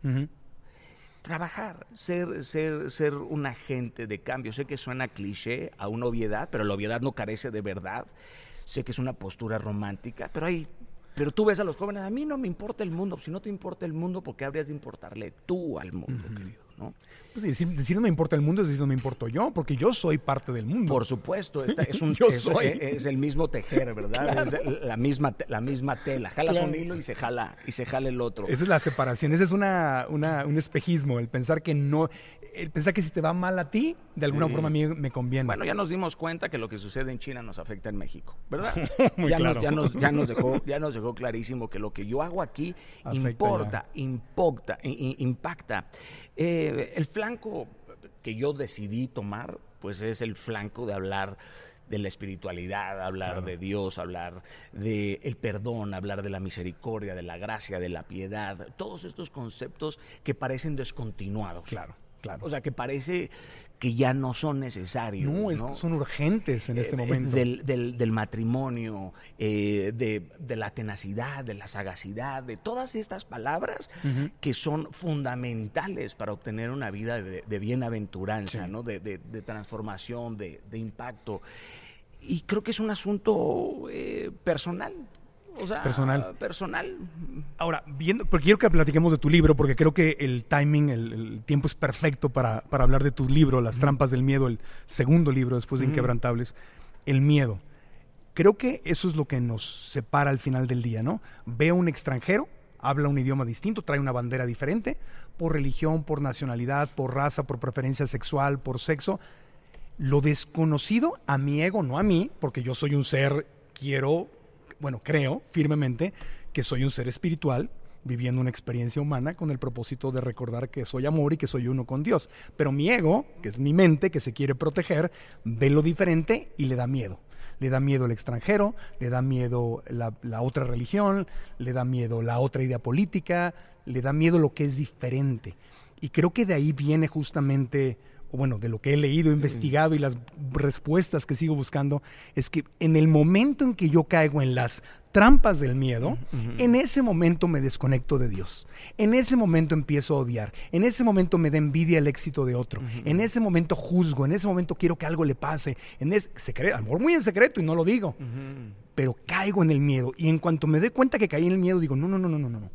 Trabajar, ser, ser, ser un agente de cambio. Sé que suena cliché a una obviedad, pero la obviedad no carece de verdad. Sé que es una postura romántica, pero hay pero tú ves a los jóvenes, a mí no me importa el mundo. Si no te importa el mundo, ¿por qué habrías de importarle tú al mundo, querido? ¿no? Pues decir, no me importa el mundo es decir no me importo yo, porque yo soy parte del mundo. Por supuesto, es, un, es, el mismo tejer, ¿verdad? Es la misma, la misma tela. Jalas un hilo y se jala, y se jala el otro. Esa es la separación, ese es una, un espejismo, el pensar que no, el pensar que si te va mal a ti, de alguna forma a mí me conviene. Bueno, ya nos dimos cuenta que lo que sucede en China nos afecta en México, ¿verdad? ya, nos, ya, nos, ya, nos, dejó, ya nos dejó clarísimo que lo que yo hago aquí importa, impacta, impacta. Eh, el flanco que yo decidí tomar, pues es el flanco de hablar de la espiritualidad, hablar de Dios, hablar de el perdón, hablar de la misericordia, de la gracia, de la piedad, todos estos conceptos que parecen descontinuados. Claro. Claro. O sea, que parece que ya no son necesarios. No, son urgentes en este eh, momento. Del, matrimonio, eh, de, la tenacidad, de la sagacidad, de todas estas palabras que son fundamentales para obtener una vida de, bienaventuranza, ¿no? de, transformación, de, impacto. Y creo que es un asunto eh, personal. O sea, Personal. Personal. Ahora, viendo, porque quiero que platiquemos de tu libro, porque creo que el timing, el, el tiempo es perfecto para, para hablar de tu libro, Las trampas del miedo, el segundo libro después de. Inquebrantables, el miedo. Creo que eso es lo que nos separa al final del día, ¿no? Ve a un extranjero, habla un idioma distinto, trae una bandera diferente, por religión, por nacionalidad, por raza, por preferencia sexual, por sexo. Lo desconocido a mi ego, no a mí, porque yo soy un ser, quiero, bueno, creo firmemente que soy un ser espiritual viviendo una experiencia humana con el propósito de recordar que soy amor y que soy uno con Dios. Pero mi ego, que es mi mente, que se quiere proteger, ve lo diferente y le da miedo. Le da miedo el extranjero, le da miedo la, la otra religión, le da miedo la otra idea política, le da miedo lo que es diferente. Y creo que de ahí viene justamente, o bueno, de lo que he leído, investigado y las respuestas que sigo buscando, es que en el momento en que yo caigo en las trampas del miedo, en ese momento me desconecto de Dios. En ese momento empiezo a odiar. En ese momento me da envidia el éxito de otro. En ese momento juzgo. En ese momento quiero que algo le pase. En ese secreto, a lo mejor muy en secreto y no lo digo. Pero caigo en el miedo. Y en cuanto me doy cuenta que caí en el miedo, digo, no, no, no, no, no, no.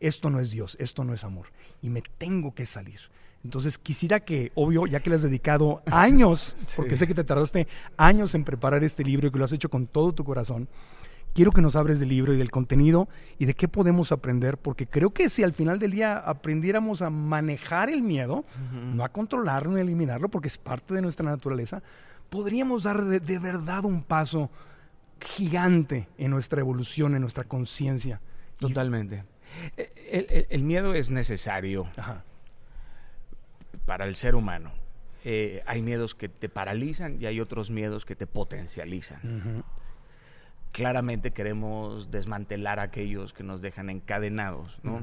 Esto no es Dios. Esto no es amor. Y me tengo que salir. Entonces quisiera que, obvio, ya que le has dedicado años, porque sé que te tardaste años en preparar este libro y que lo has hecho con todo tu corazón, quiero que nos abres del libro y del contenido y de qué podemos aprender, porque creo que si al final del día aprendiéramos a manejar el miedo, no a controlarlo ni a eliminarlo, porque es parte de nuestra naturaleza, podríamos dar de, de verdad un paso gigante en nuestra evolución, en nuestra conciencia. Totalmente. Eh, El, el- el miedo es necesario Ajá. Para el ser humano. Eh, hay miedos que te paralizan y hay otros miedos que te potencializan. Claramente queremos desmantelar aquellos que nos dejan encadenados, ¿no?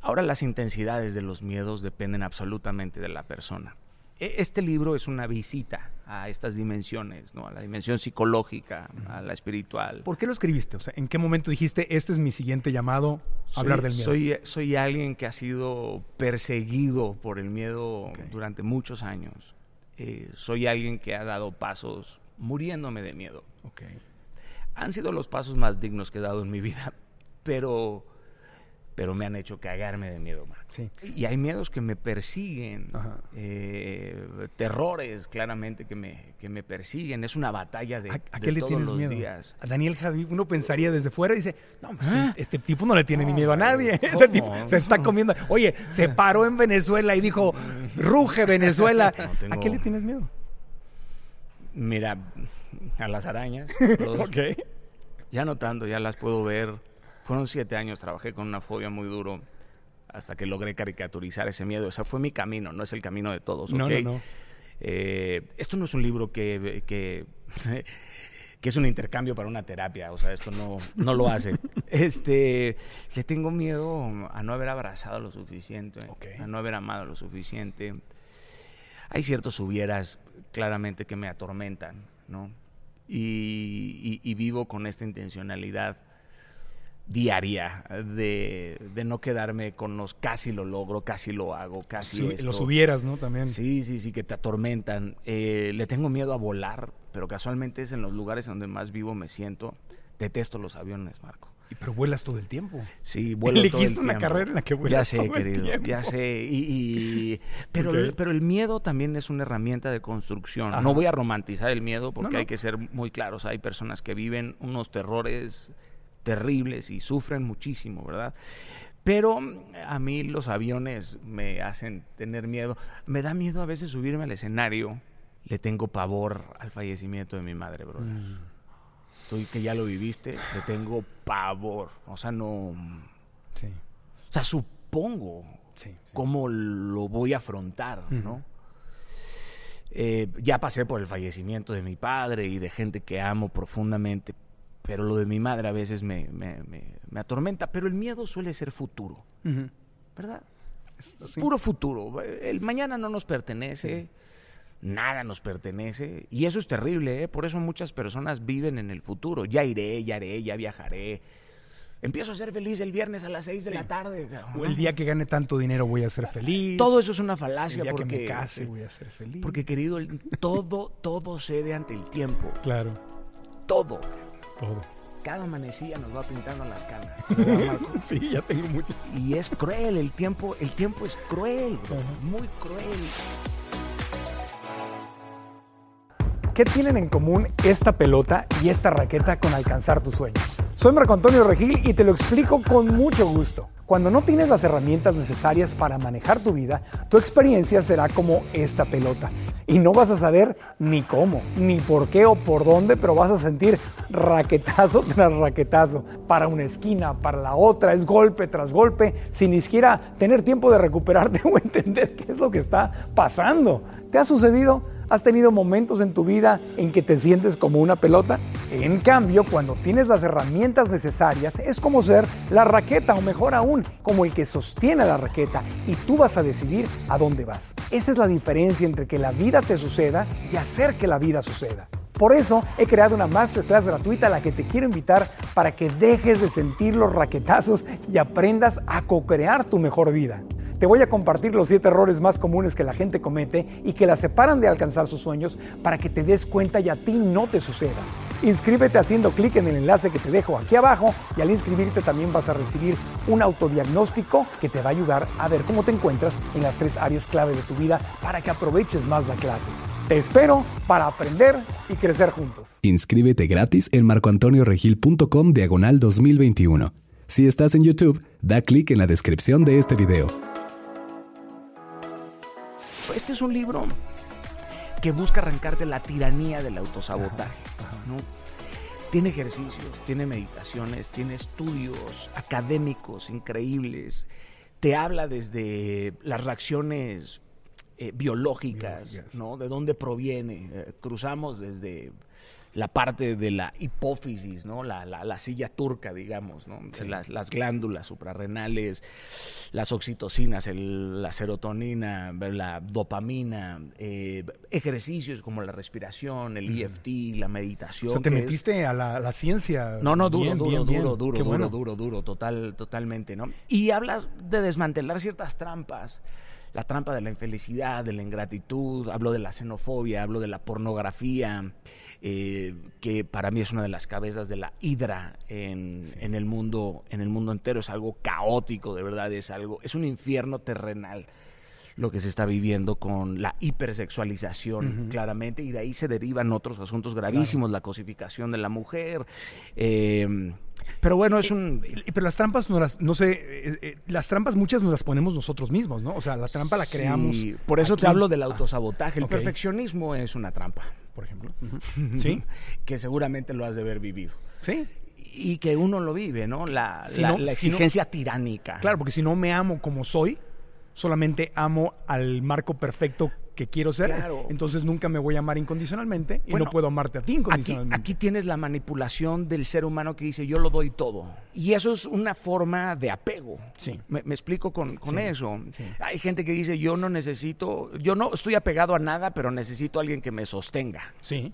Ahora las intensidades de los miedos dependen absolutamente de la persona. E- Este libro es una visita a estas dimensiones, ¿no? A la dimensión psicológica, a la espiritual. ¿Por qué lo escribiste? O sea, ¿en qué momento dijiste, este es mi siguiente llamado, a hablar del miedo? Soy, soy alguien que ha sido perseguido por el miedo durante muchos años. Eh, soy alguien que ha dado pasos muriéndome de miedo. Ok. Han sido los pasos más dignos que he dado en mi vida, pero, pero me han hecho cagarme de miedo, Marco. Sí. Y hay miedos que me persiguen, eh, terrores claramente que me, que me persiguen. Es una batalla de, ¿A, a de qué le todos tienes los miedo? días. A Daniel Javi, uno pensaría desde fuera y dice, no, pues ¿Eh? este tipo no le tiene ni miedo a nadie. Este tipo se está comiendo. Oye, se paró en Venezuela y dijo, ruge Venezuela. No, tengo- ¿A qué le tienes miedo? Mira, a las arañas. Ok. Ya no tanto, ya las puedo ver. Fueron siete años, trabajé con una fobia muy duro hasta que logré caricaturizar ese miedo. O sea, fue mi camino, no es el camino de todos. No, ¿ok? no, no. Eh, esto no es un libro que, que, que es un intercambio para una terapia. O sea, esto no, no lo hace. Este, le tengo miedo a no haber abrazado lo suficiente, a no haber amado lo suficiente. Hay ciertos hubieras claramente que me atormentan, ¿no? Y, y- y vivo con esta intencionalidad diaria de, de no quedarme con los casi lo logro, casi lo hago, casi Su- esto. los hubieras, ¿no? También. Sí, sí, sí, que te atormentan. Eh, le tengo miedo a volar, pero casualmente es en los lugares donde más vivo me siento. Detesto los aviones, Marco. Y Pero vuelas todo el tiempo. Sí, vuelo todo el Elegiste una tiempo. carrera en la que Ya vuelas sé, todo el querido, tiempo. ya sé. Y, y- pero, el, pero el miedo también es una herramienta de construcción. Ajá. No voy a romantizar el miedo porque No, no. hay que ser muy claros. Hay personas que viven unos terrores terribles y sufren muchísimo, ¿verdad? Pero mm, a mí los aviones me hacen tener miedo. Me da miedo a veces subirme al escenario. Le tengo pavor al fallecimiento de mi madre, brother. Mm. Tú que ya lo viviste, le tengo pavor. O sea, no... Sí, O sea, supongo sí. sí. cómo lo voy a afrontar, ¿no? Eh, ya pasé por el fallecimiento de mi padre y de gente que amo profundamente, pero lo de mi madre a veces me, me- me- me atormenta. Pero el miedo suele ser futuro. ¿verdad? Sí. puro futuro. El mañana no nos pertenece, nada nos pertenece. Y eso es terrible, ¿eh? Por eso muchas personas viven en el futuro. Ya iré, ya haré, ya viajaré. Empiezo a ser feliz el viernes a las 6 de la tarde. O el día que gane tanto dinero voy a ser feliz. Todo eso es una el falacia día porque, que me case voy a ser feliz. porque querido, el- todo, todo cede ante el tiempo. Claro, Todo. Todo. cada manecilla nos va pintando las canas. sí, ya tengo muchas. Y es cruel, el tiempo, el tiempo es cruel, muy cruel. ¿Qué tienen en común esta pelota y esta raqueta con alcanzar tus sueños? Soy Marco Antonio Regil y te lo explico con mucho gusto. Cuando no tienes las herramientas necesarias para manejar tu vida, tu experiencia será como esta pelota. Y no vas a saber ni cómo, ni por qué o por dónde, pero vas a sentir raquetazo tras raquetazo. Para una esquina, para la otra, es golpe tras golpe, sin ni siquiera tener tiempo de recuperarte o entender qué es lo que está pasando. ¿Te ha sucedido? ¿Has tenido momentos en tu vida en que te sientes como una pelota? En cambio, cuando tienes las herramientas necesarias, es como ser la raqueta o mejor aún, como el que sostiene la raqueta y tú vas a decidir a dónde vas. Esa es la diferencia entre que la vida te suceda y hacer que la vida suceda. Por eso he creado una masterclass gratuita a la que te quiero invitar para que dejes de sentir los raquetazos y aprendas a co-crear tu mejor vida. Te voy a compartir los siete errores más comunes que la gente comete y que la separan de alcanzar sus sueños para que te des cuenta y a ti no te suceda. Inscríbete haciendo clic en el enlace que te dejo aquí abajo y al inscribirte también vas a recibir un autodiagnóstico que te va a ayudar a ver cómo te encuentras en las tres áreas clave de tu vida para que aproveches más la clase. Te espero para aprender y crecer juntos. Inscríbete gratis en marcoantonioregil.com diagonal 2021. Si estás en YouTube, da clic en la descripción de este video. Este es un libro que busca arrancarte la tiranía del autosabotaje. Tiene ejercicios, tiene meditaciones, tiene estudios académicos increíbles. Te habla desde las reacciones eh, biológicas, ¿no? De dónde proviene. Eh, cruzamos desde la parte de la hipófisis, ¿no? La, la, silla turca, digamos, ¿no? Las, glándulas suprarrenales, las oxitocinas, la serotonina, la dopamina, eh, ejercicios como la respiración, el EFT, la meditación. O sea, te metiste a la, ciencia. No, no, duro, duro, duro, duro, duro, duro, duro, total, totalmente, ¿no? Y hablas de desmantelar ciertas trampas la trampa de la infelicidad, de la ingratitud, hablo de la xenofobia, hablo de la pornografía, eh, que para mí es una de las cabezas de la hidra en, el mundo, en el mundo entero, es algo caótico, de verdad, es algo, es un infierno terrenal lo que se está viviendo con la hipersexualización, claramente, y de ahí se derivan otros asuntos gravísimos, la cosificación de la mujer. Eh, pero bueno, es un... pero las trampas no las, no sé, eh, eh, las trampas muchas nos las ponemos nosotros mismos, ¿no? O sea, la trampa la creamos. por eso te hablo del autosabotaje. El perfeccionismo es una trampa. Por ejemplo. Sí. que seguramente lo has de haber vivido. Sí. Y que uno lo vive, ¿no? La, exigencia tiránica. Claro, porque si no me amo como soy, solamente amo al marco perfecto que quiero ser, entonces nunca me voy a amar incondicionalmente y no puedo amarte a ti incondicionalmente. Aquí, tienes la manipulación del ser humano que dice yo lo doy todo. Y eso es una forma de apego. Sí. Me, explico con, eso. Hay gente que dice yo no necesito, yo no estoy apegado a nada, pero necesito a alguien que me sostenga. Sí.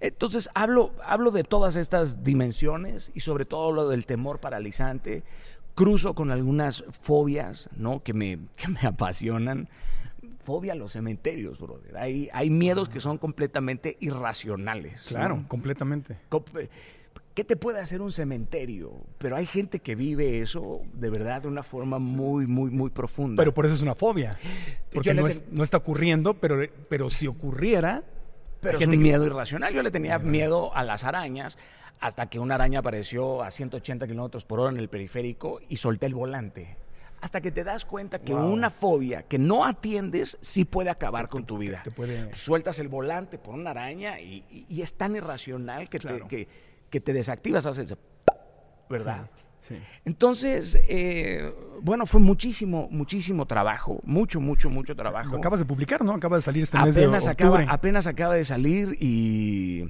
Entonces hablo, hablo de todas estas dimensiones y sobre todo lo del temor paralizante. Cruzo con algunas fobias, ¿no? Que me, que me apasionan fobia a los cementerios, brother. Hay, hay miedos que son completamente irracionales. Claro, completamente. ¿Qué te puede hacer un cementerio? Pero hay gente que vive eso de verdad de una forma muy, muy, muy profunda. Pero por eso es una fobia. Porque no, no, está ocurriendo, pero, pero si ocurriera... Pero es un miedo irracional. Yo le tenía miedo a las arañas hasta que una araña apareció a 180 kilómetros por hora en el periférico y solté el volante hasta que te das cuenta que una fobia que no atiendes sí puede acabar con tu vida. Sueltas el volante por una araña y, es tan irracional que, te, que, te desactivas, haces, ¿verdad? Entonces, eh, bueno, fue muchísimo, muchísimo trabajo, mucho, mucho, mucho trabajo. Lo acabas de publicar, ¿no? Acaba de salir este apenas mes de octubre. Acaba, apenas acaba de salir y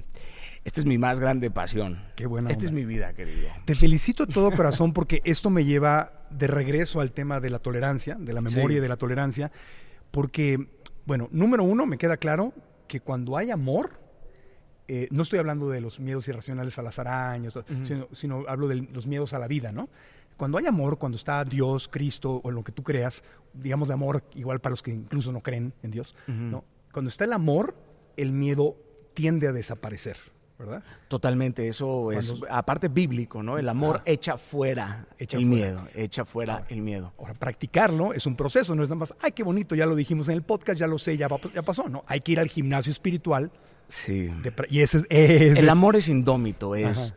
esta es mi más grande pasión. Qué bueno. Esta es mi vida, querido. Te felicito de todo corazón porque esto me lleva de regreso al tema de la tolerancia, de la memoria y de la tolerancia, porque, bueno, número uno, me queda claro que cuando hay amor, eh, no estoy hablando de los miedos irracionales a las arañas, sino, hablo de los miedos a la vida, ¿no? Cuando hay amor, cuando está Dios, Cristo o lo que tú creas, digamos de amor, igual para los que incluso no creen en Dios, ¿no? Cuando está el amor, el miedo tiende a desaparecer. ¿verdad? Totalmente, eso es aparte bíblico, ¿no? El amor echa fuera Echa el fuera. miedo, echa fuera el miedo. Ahora, practicarlo es un proceso, no es nada más, ay, qué bonito, ya lo dijimos en el podcast, ya lo sé, ya, ya pasó. No, hay que ir al gimnasio espiritual Sí. de pra- y ese es... ese El amor es indómito, es,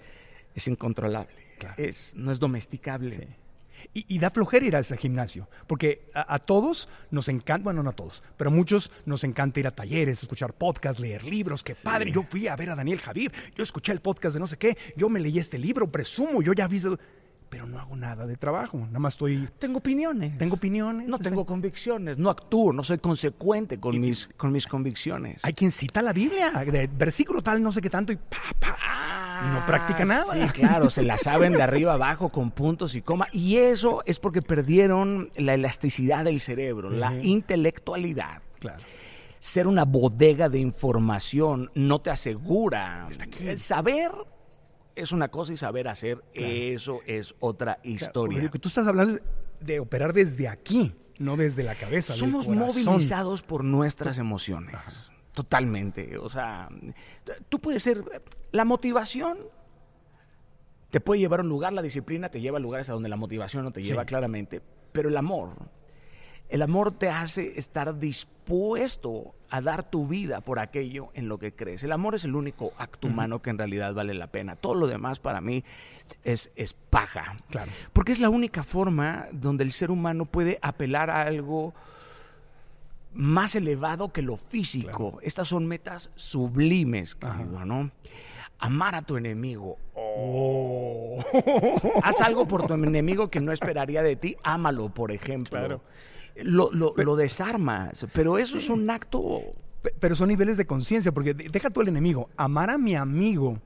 es incontrolable, Claro. es, no es domesticable. Y, y da flojera ir a ese gimnasio, porque a, a todos nos encanta, bueno, no a todos, pero a muchos nos encanta ir a talleres, escuchar podcasts, leer libros. Qué padre, yo fui a ver a Daniel Javid, yo escuché el podcast de no sé qué, yo me leí este libro, presumo, yo ya vi, eso", pero no hago nada de trabajo, nada más estoy, Tengo opiniones. tengo opiniones. no tengo convicciones, no actúo, no soy consecuente con, mis, con mis convicciones. Hay quien cita la Biblia, de versículo tal, no sé qué tanto, y pa, pa, y no practica nada. Ah, Sí, claro, se la saben de arriba abajo con puntos y coma. Y eso es porque perdieron la elasticidad del cerebro, la intelectualidad. Claro. Ser una bodega de información no te asegura. Está aquí. Saber es una cosa y saber hacer, eso es otra historia. lo que tú estás hablando de operar desde aquí, no desde la cabeza. Somos movilizados por nuestras emociones. Totalmente. O sea, tú puedes ser. La motivación te puede llevar a un lugar, la disciplina te lleva a lugares a donde la motivación no te lleva Sí. claramente. Pero el amor, el amor te hace estar dispuesto a dar tu vida por aquello en lo que crees. El amor es el único acto humano que en realidad vale la pena. Todo lo demás para mí es, es paja. Claro. Porque es la única forma donde el ser humano puede apelar a algo más elevado que lo físico. Estas son metas sublimes, querido, ¿no? Amar a tu enemigo. Oh. Haz algo por tu enemigo que no esperaría de ti, ámalo, por ejemplo. Claro. Lo, lo- lo desarmas, pero eso es un acto... Pe- Pero son niveles de conciencia, porque de- deja tú el enemigo. Amar a mi amigo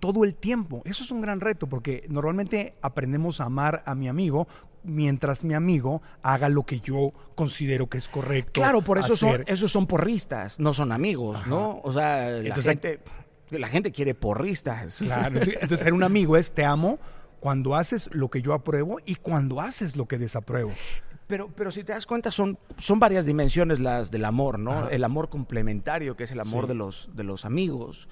todo el tiempo, eso es un gran reto, porque normalmente aprendemos a amar a mi amigo mientras mi amigo haga lo que yo considero que es correcto. Claro, por eso son, esos son porristas, no son amigos, ¿no? O sea, la Entonces, gente, la gente quiere porristas. Claro, entonces ser un amigo es te amo cuando haces lo que yo apruebo y cuando haces lo que desapruebo. Pero, pero si te das cuenta, son, son varias dimensiones las del amor, ¿no? Ajá. El amor complementario, que es el amor Sí. de, los, de los amigos.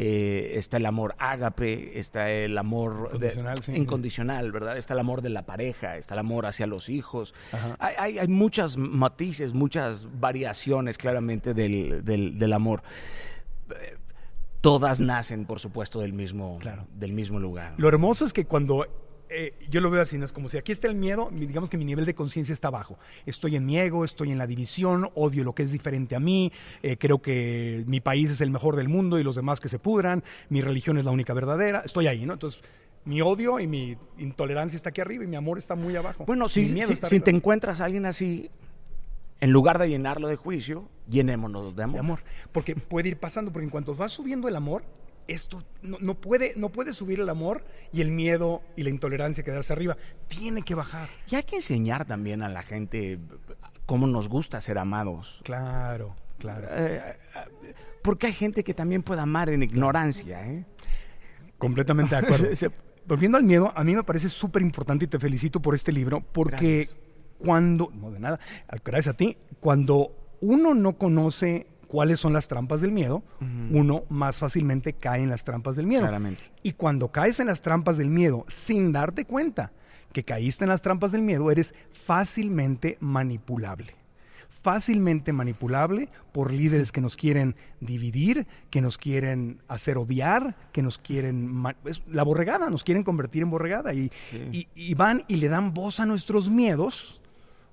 Eh, está el amor ágape, está el amor de- Incondicional, sí. ¿verdad? Está el amor de la pareja, está el amor hacia los hijos. Hay, hay, hay muchas matices, muchas variaciones claramente del, del, del amor. Todas nacen, por supuesto, del mismo, Claro. del mismo lugar. Lo hermoso es que cuando eh, yo lo veo así, ¿no? es como si aquí está el miedo, mi- digamos que mi nivel de conciencia está bajo. Estoy en mi ego, estoy en la división, odio lo que es diferente a mí, eh, creo que mi país es el mejor del mundo y los demás que se pudran, mi religión es la única verdadera, estoy ahí, ¿no? Entonces, mi odio y mi intolerancia está aquí arriba y mi amor está muy abajo. Bueno, si, miedo si, si te encuentras a alguien así, en lugar de llenarlo de juicio, llenémonos de amor. de amor. Porque puede ir pasando, porque en cuanto va subiendo el amor, esto no, no puede, no puede subir el amor y el miedo y la intolerancia quedarse arriba. Tiene que bajar. Y hay que enseñar también a la gente cómo nos gusta ser amados. Claro, claro. Eh, eh, porque hay gente que también puede amar en ignorancia. ¿eh? Completamente de acuerdo. Volviendo al miedo, a mí me parece súper importante y te felicito por este libro, porque Gracias. cuando, no de nada, gracias a ti, cuando uno no conoce cuáles son las trampas del miedo, uno más fácilmente cae en las trampas del miedo. Claramente. Y cuando caes en las trampas del miedo sin darte cuenta que caíste en las trampas del miedo, eres fácilmente manipulable. Fácilmente manipulable por líderes que nos quieren dividir, que nos quieren hacer odiar, que nos quieren... es la borregada, nos quieren convertir en borregada. Y, y- y van y le dan voz a nuestros miedos.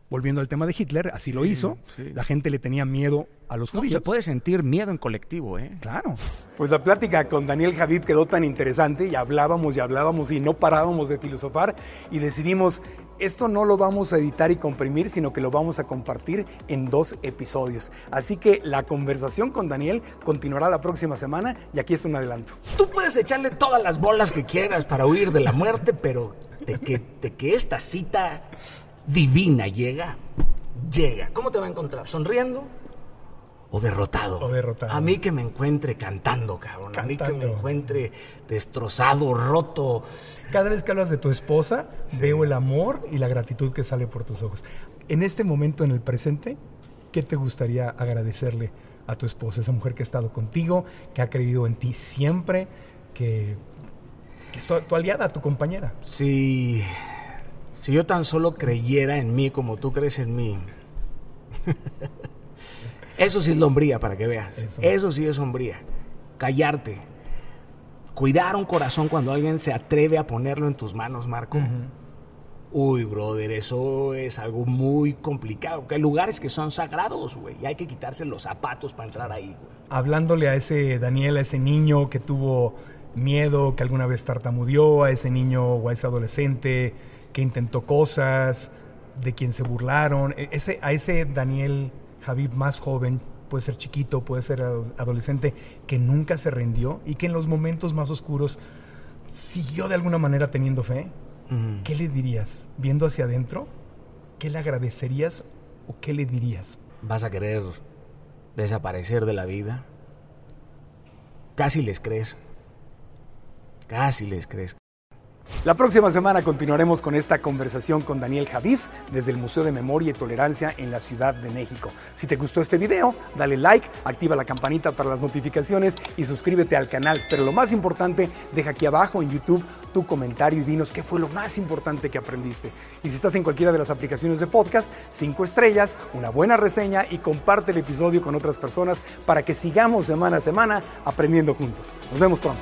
Volviendo al tema de Hitler, así lo hizo. sí. La gente le tenía miedo a los No, judíos. se puede sentir miedo en colectivo. ¿eh? Claro. Pues la plática con Daniel Javid quedó tan interesante y hablábamos y hablábamos y no parábamos de filosofar y decidimos, esto no lo vamos a editar y comprimir, sino que lo vamos a compartir en dos episodios. Así que la conversación con Daniel continuará la próxima semana y aquí está un adelanto. Tú puedes echarle todas las bolas que quieras para huir de la muerte, pero de que, de que esta cita divina llega, llega. ¿Cómo te va a encontrar? ¿Sonriendo? ¿O derrotado? O derrotado. A mí que me encuentre cantando, cabrón. A mí que me encuentre destrozado, roto. Cada vez que hablas de tu esposa, veo el amor y la gratitud que sale por tus ojos. En este momento, en el presente, ¿qué te gustaría agradecerle a tu esposa, esa mujer que ha estado contigo, que ha creído en ti siempre, que, es tu, aliada, tu compañera. Si, si yo tan solo creyera en mí como tú crees en mí. Eso sí es lombría, para que veas. Eso, sí es sombría. Callarte. Cuidar un corazón cuando alguien se atreve a ponerlo en tus manos, Marco. Uy, brother, eso es algo muy complicado. hay lugares que son sagrados, güey, y hay que quitarse los zapatos para entrar ahí, güey. Hablándole a ese Daniel, a ese niño que tuvo miedo, que alguna vez tartamudeó, a ese niño o a ese adolescente que intentó cosas, de quien se burlaron, e, ese, a ese Daniel Javib más joven, puede ser chiquito, puede ser adolescente, que nunca se rindió y que en los momentos más oscuros siguió de alguna manera teniendo fe, ¿qué le dirías? Viendo hacia adentro, ¿qué le agradecerías o qué le dirías? ¿Vas a querer desaparecer de la vida? Casi les crees. Casi les crees. La próxima semana continuaremos con esta conversación con Daniel Javif desde el Museo de Memoria y Tolerancia en la Ciudad de México. Si te gustó este video, dale like, activa la campanita para las notificaciones y suscríbete al canal. Pero lo más importante, deja aquí abajo en YouTube tu comentario y dinos qué fue lo más importante que aprendiste. Y si estás en cualquiera de las aplicaciones de podcast, cinco estrellas, una buena reseña y comparte el episodio con otras personas para que sigamos semana a semana aprendiendo juntos. Nos vemos pronto.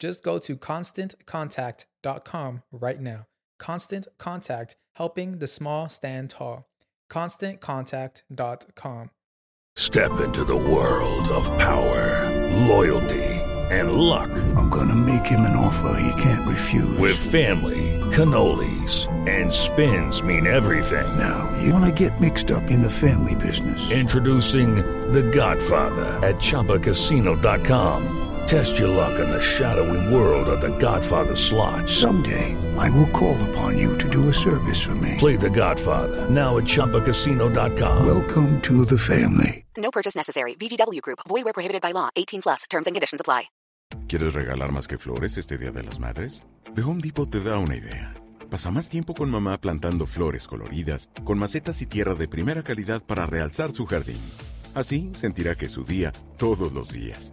Just go to constantcontact.com right now. Constant Contact, helping the small stand tall. ConstantContact.com. Step into the world of power, loyalty, and luck. I'm going to make him an offer he can't refuse. With family, cannolis, and spins mean everything. Now, you want to get mixed up in the family business? Introducing The Godfather at Choppacasino.com. Test your luck in the shadowy world of the Godfather slot. Someday, I will call upon you to do a service for me. Play the Godfather, now at Chumpacasino.com. Welcome to the family. No purchase necessary. VGW Group. Void where prohibited by law. 18 plus. Terms and conditions apply. ¿Quieres regalar más que flores este Día de las Madres? The Home Depot te da una idea. Pasa más tiempo con mamá plantando flores coloridas, con macetas y tierra de primera calidad para realzar su jardín. Así sentirá que es su día todos los días.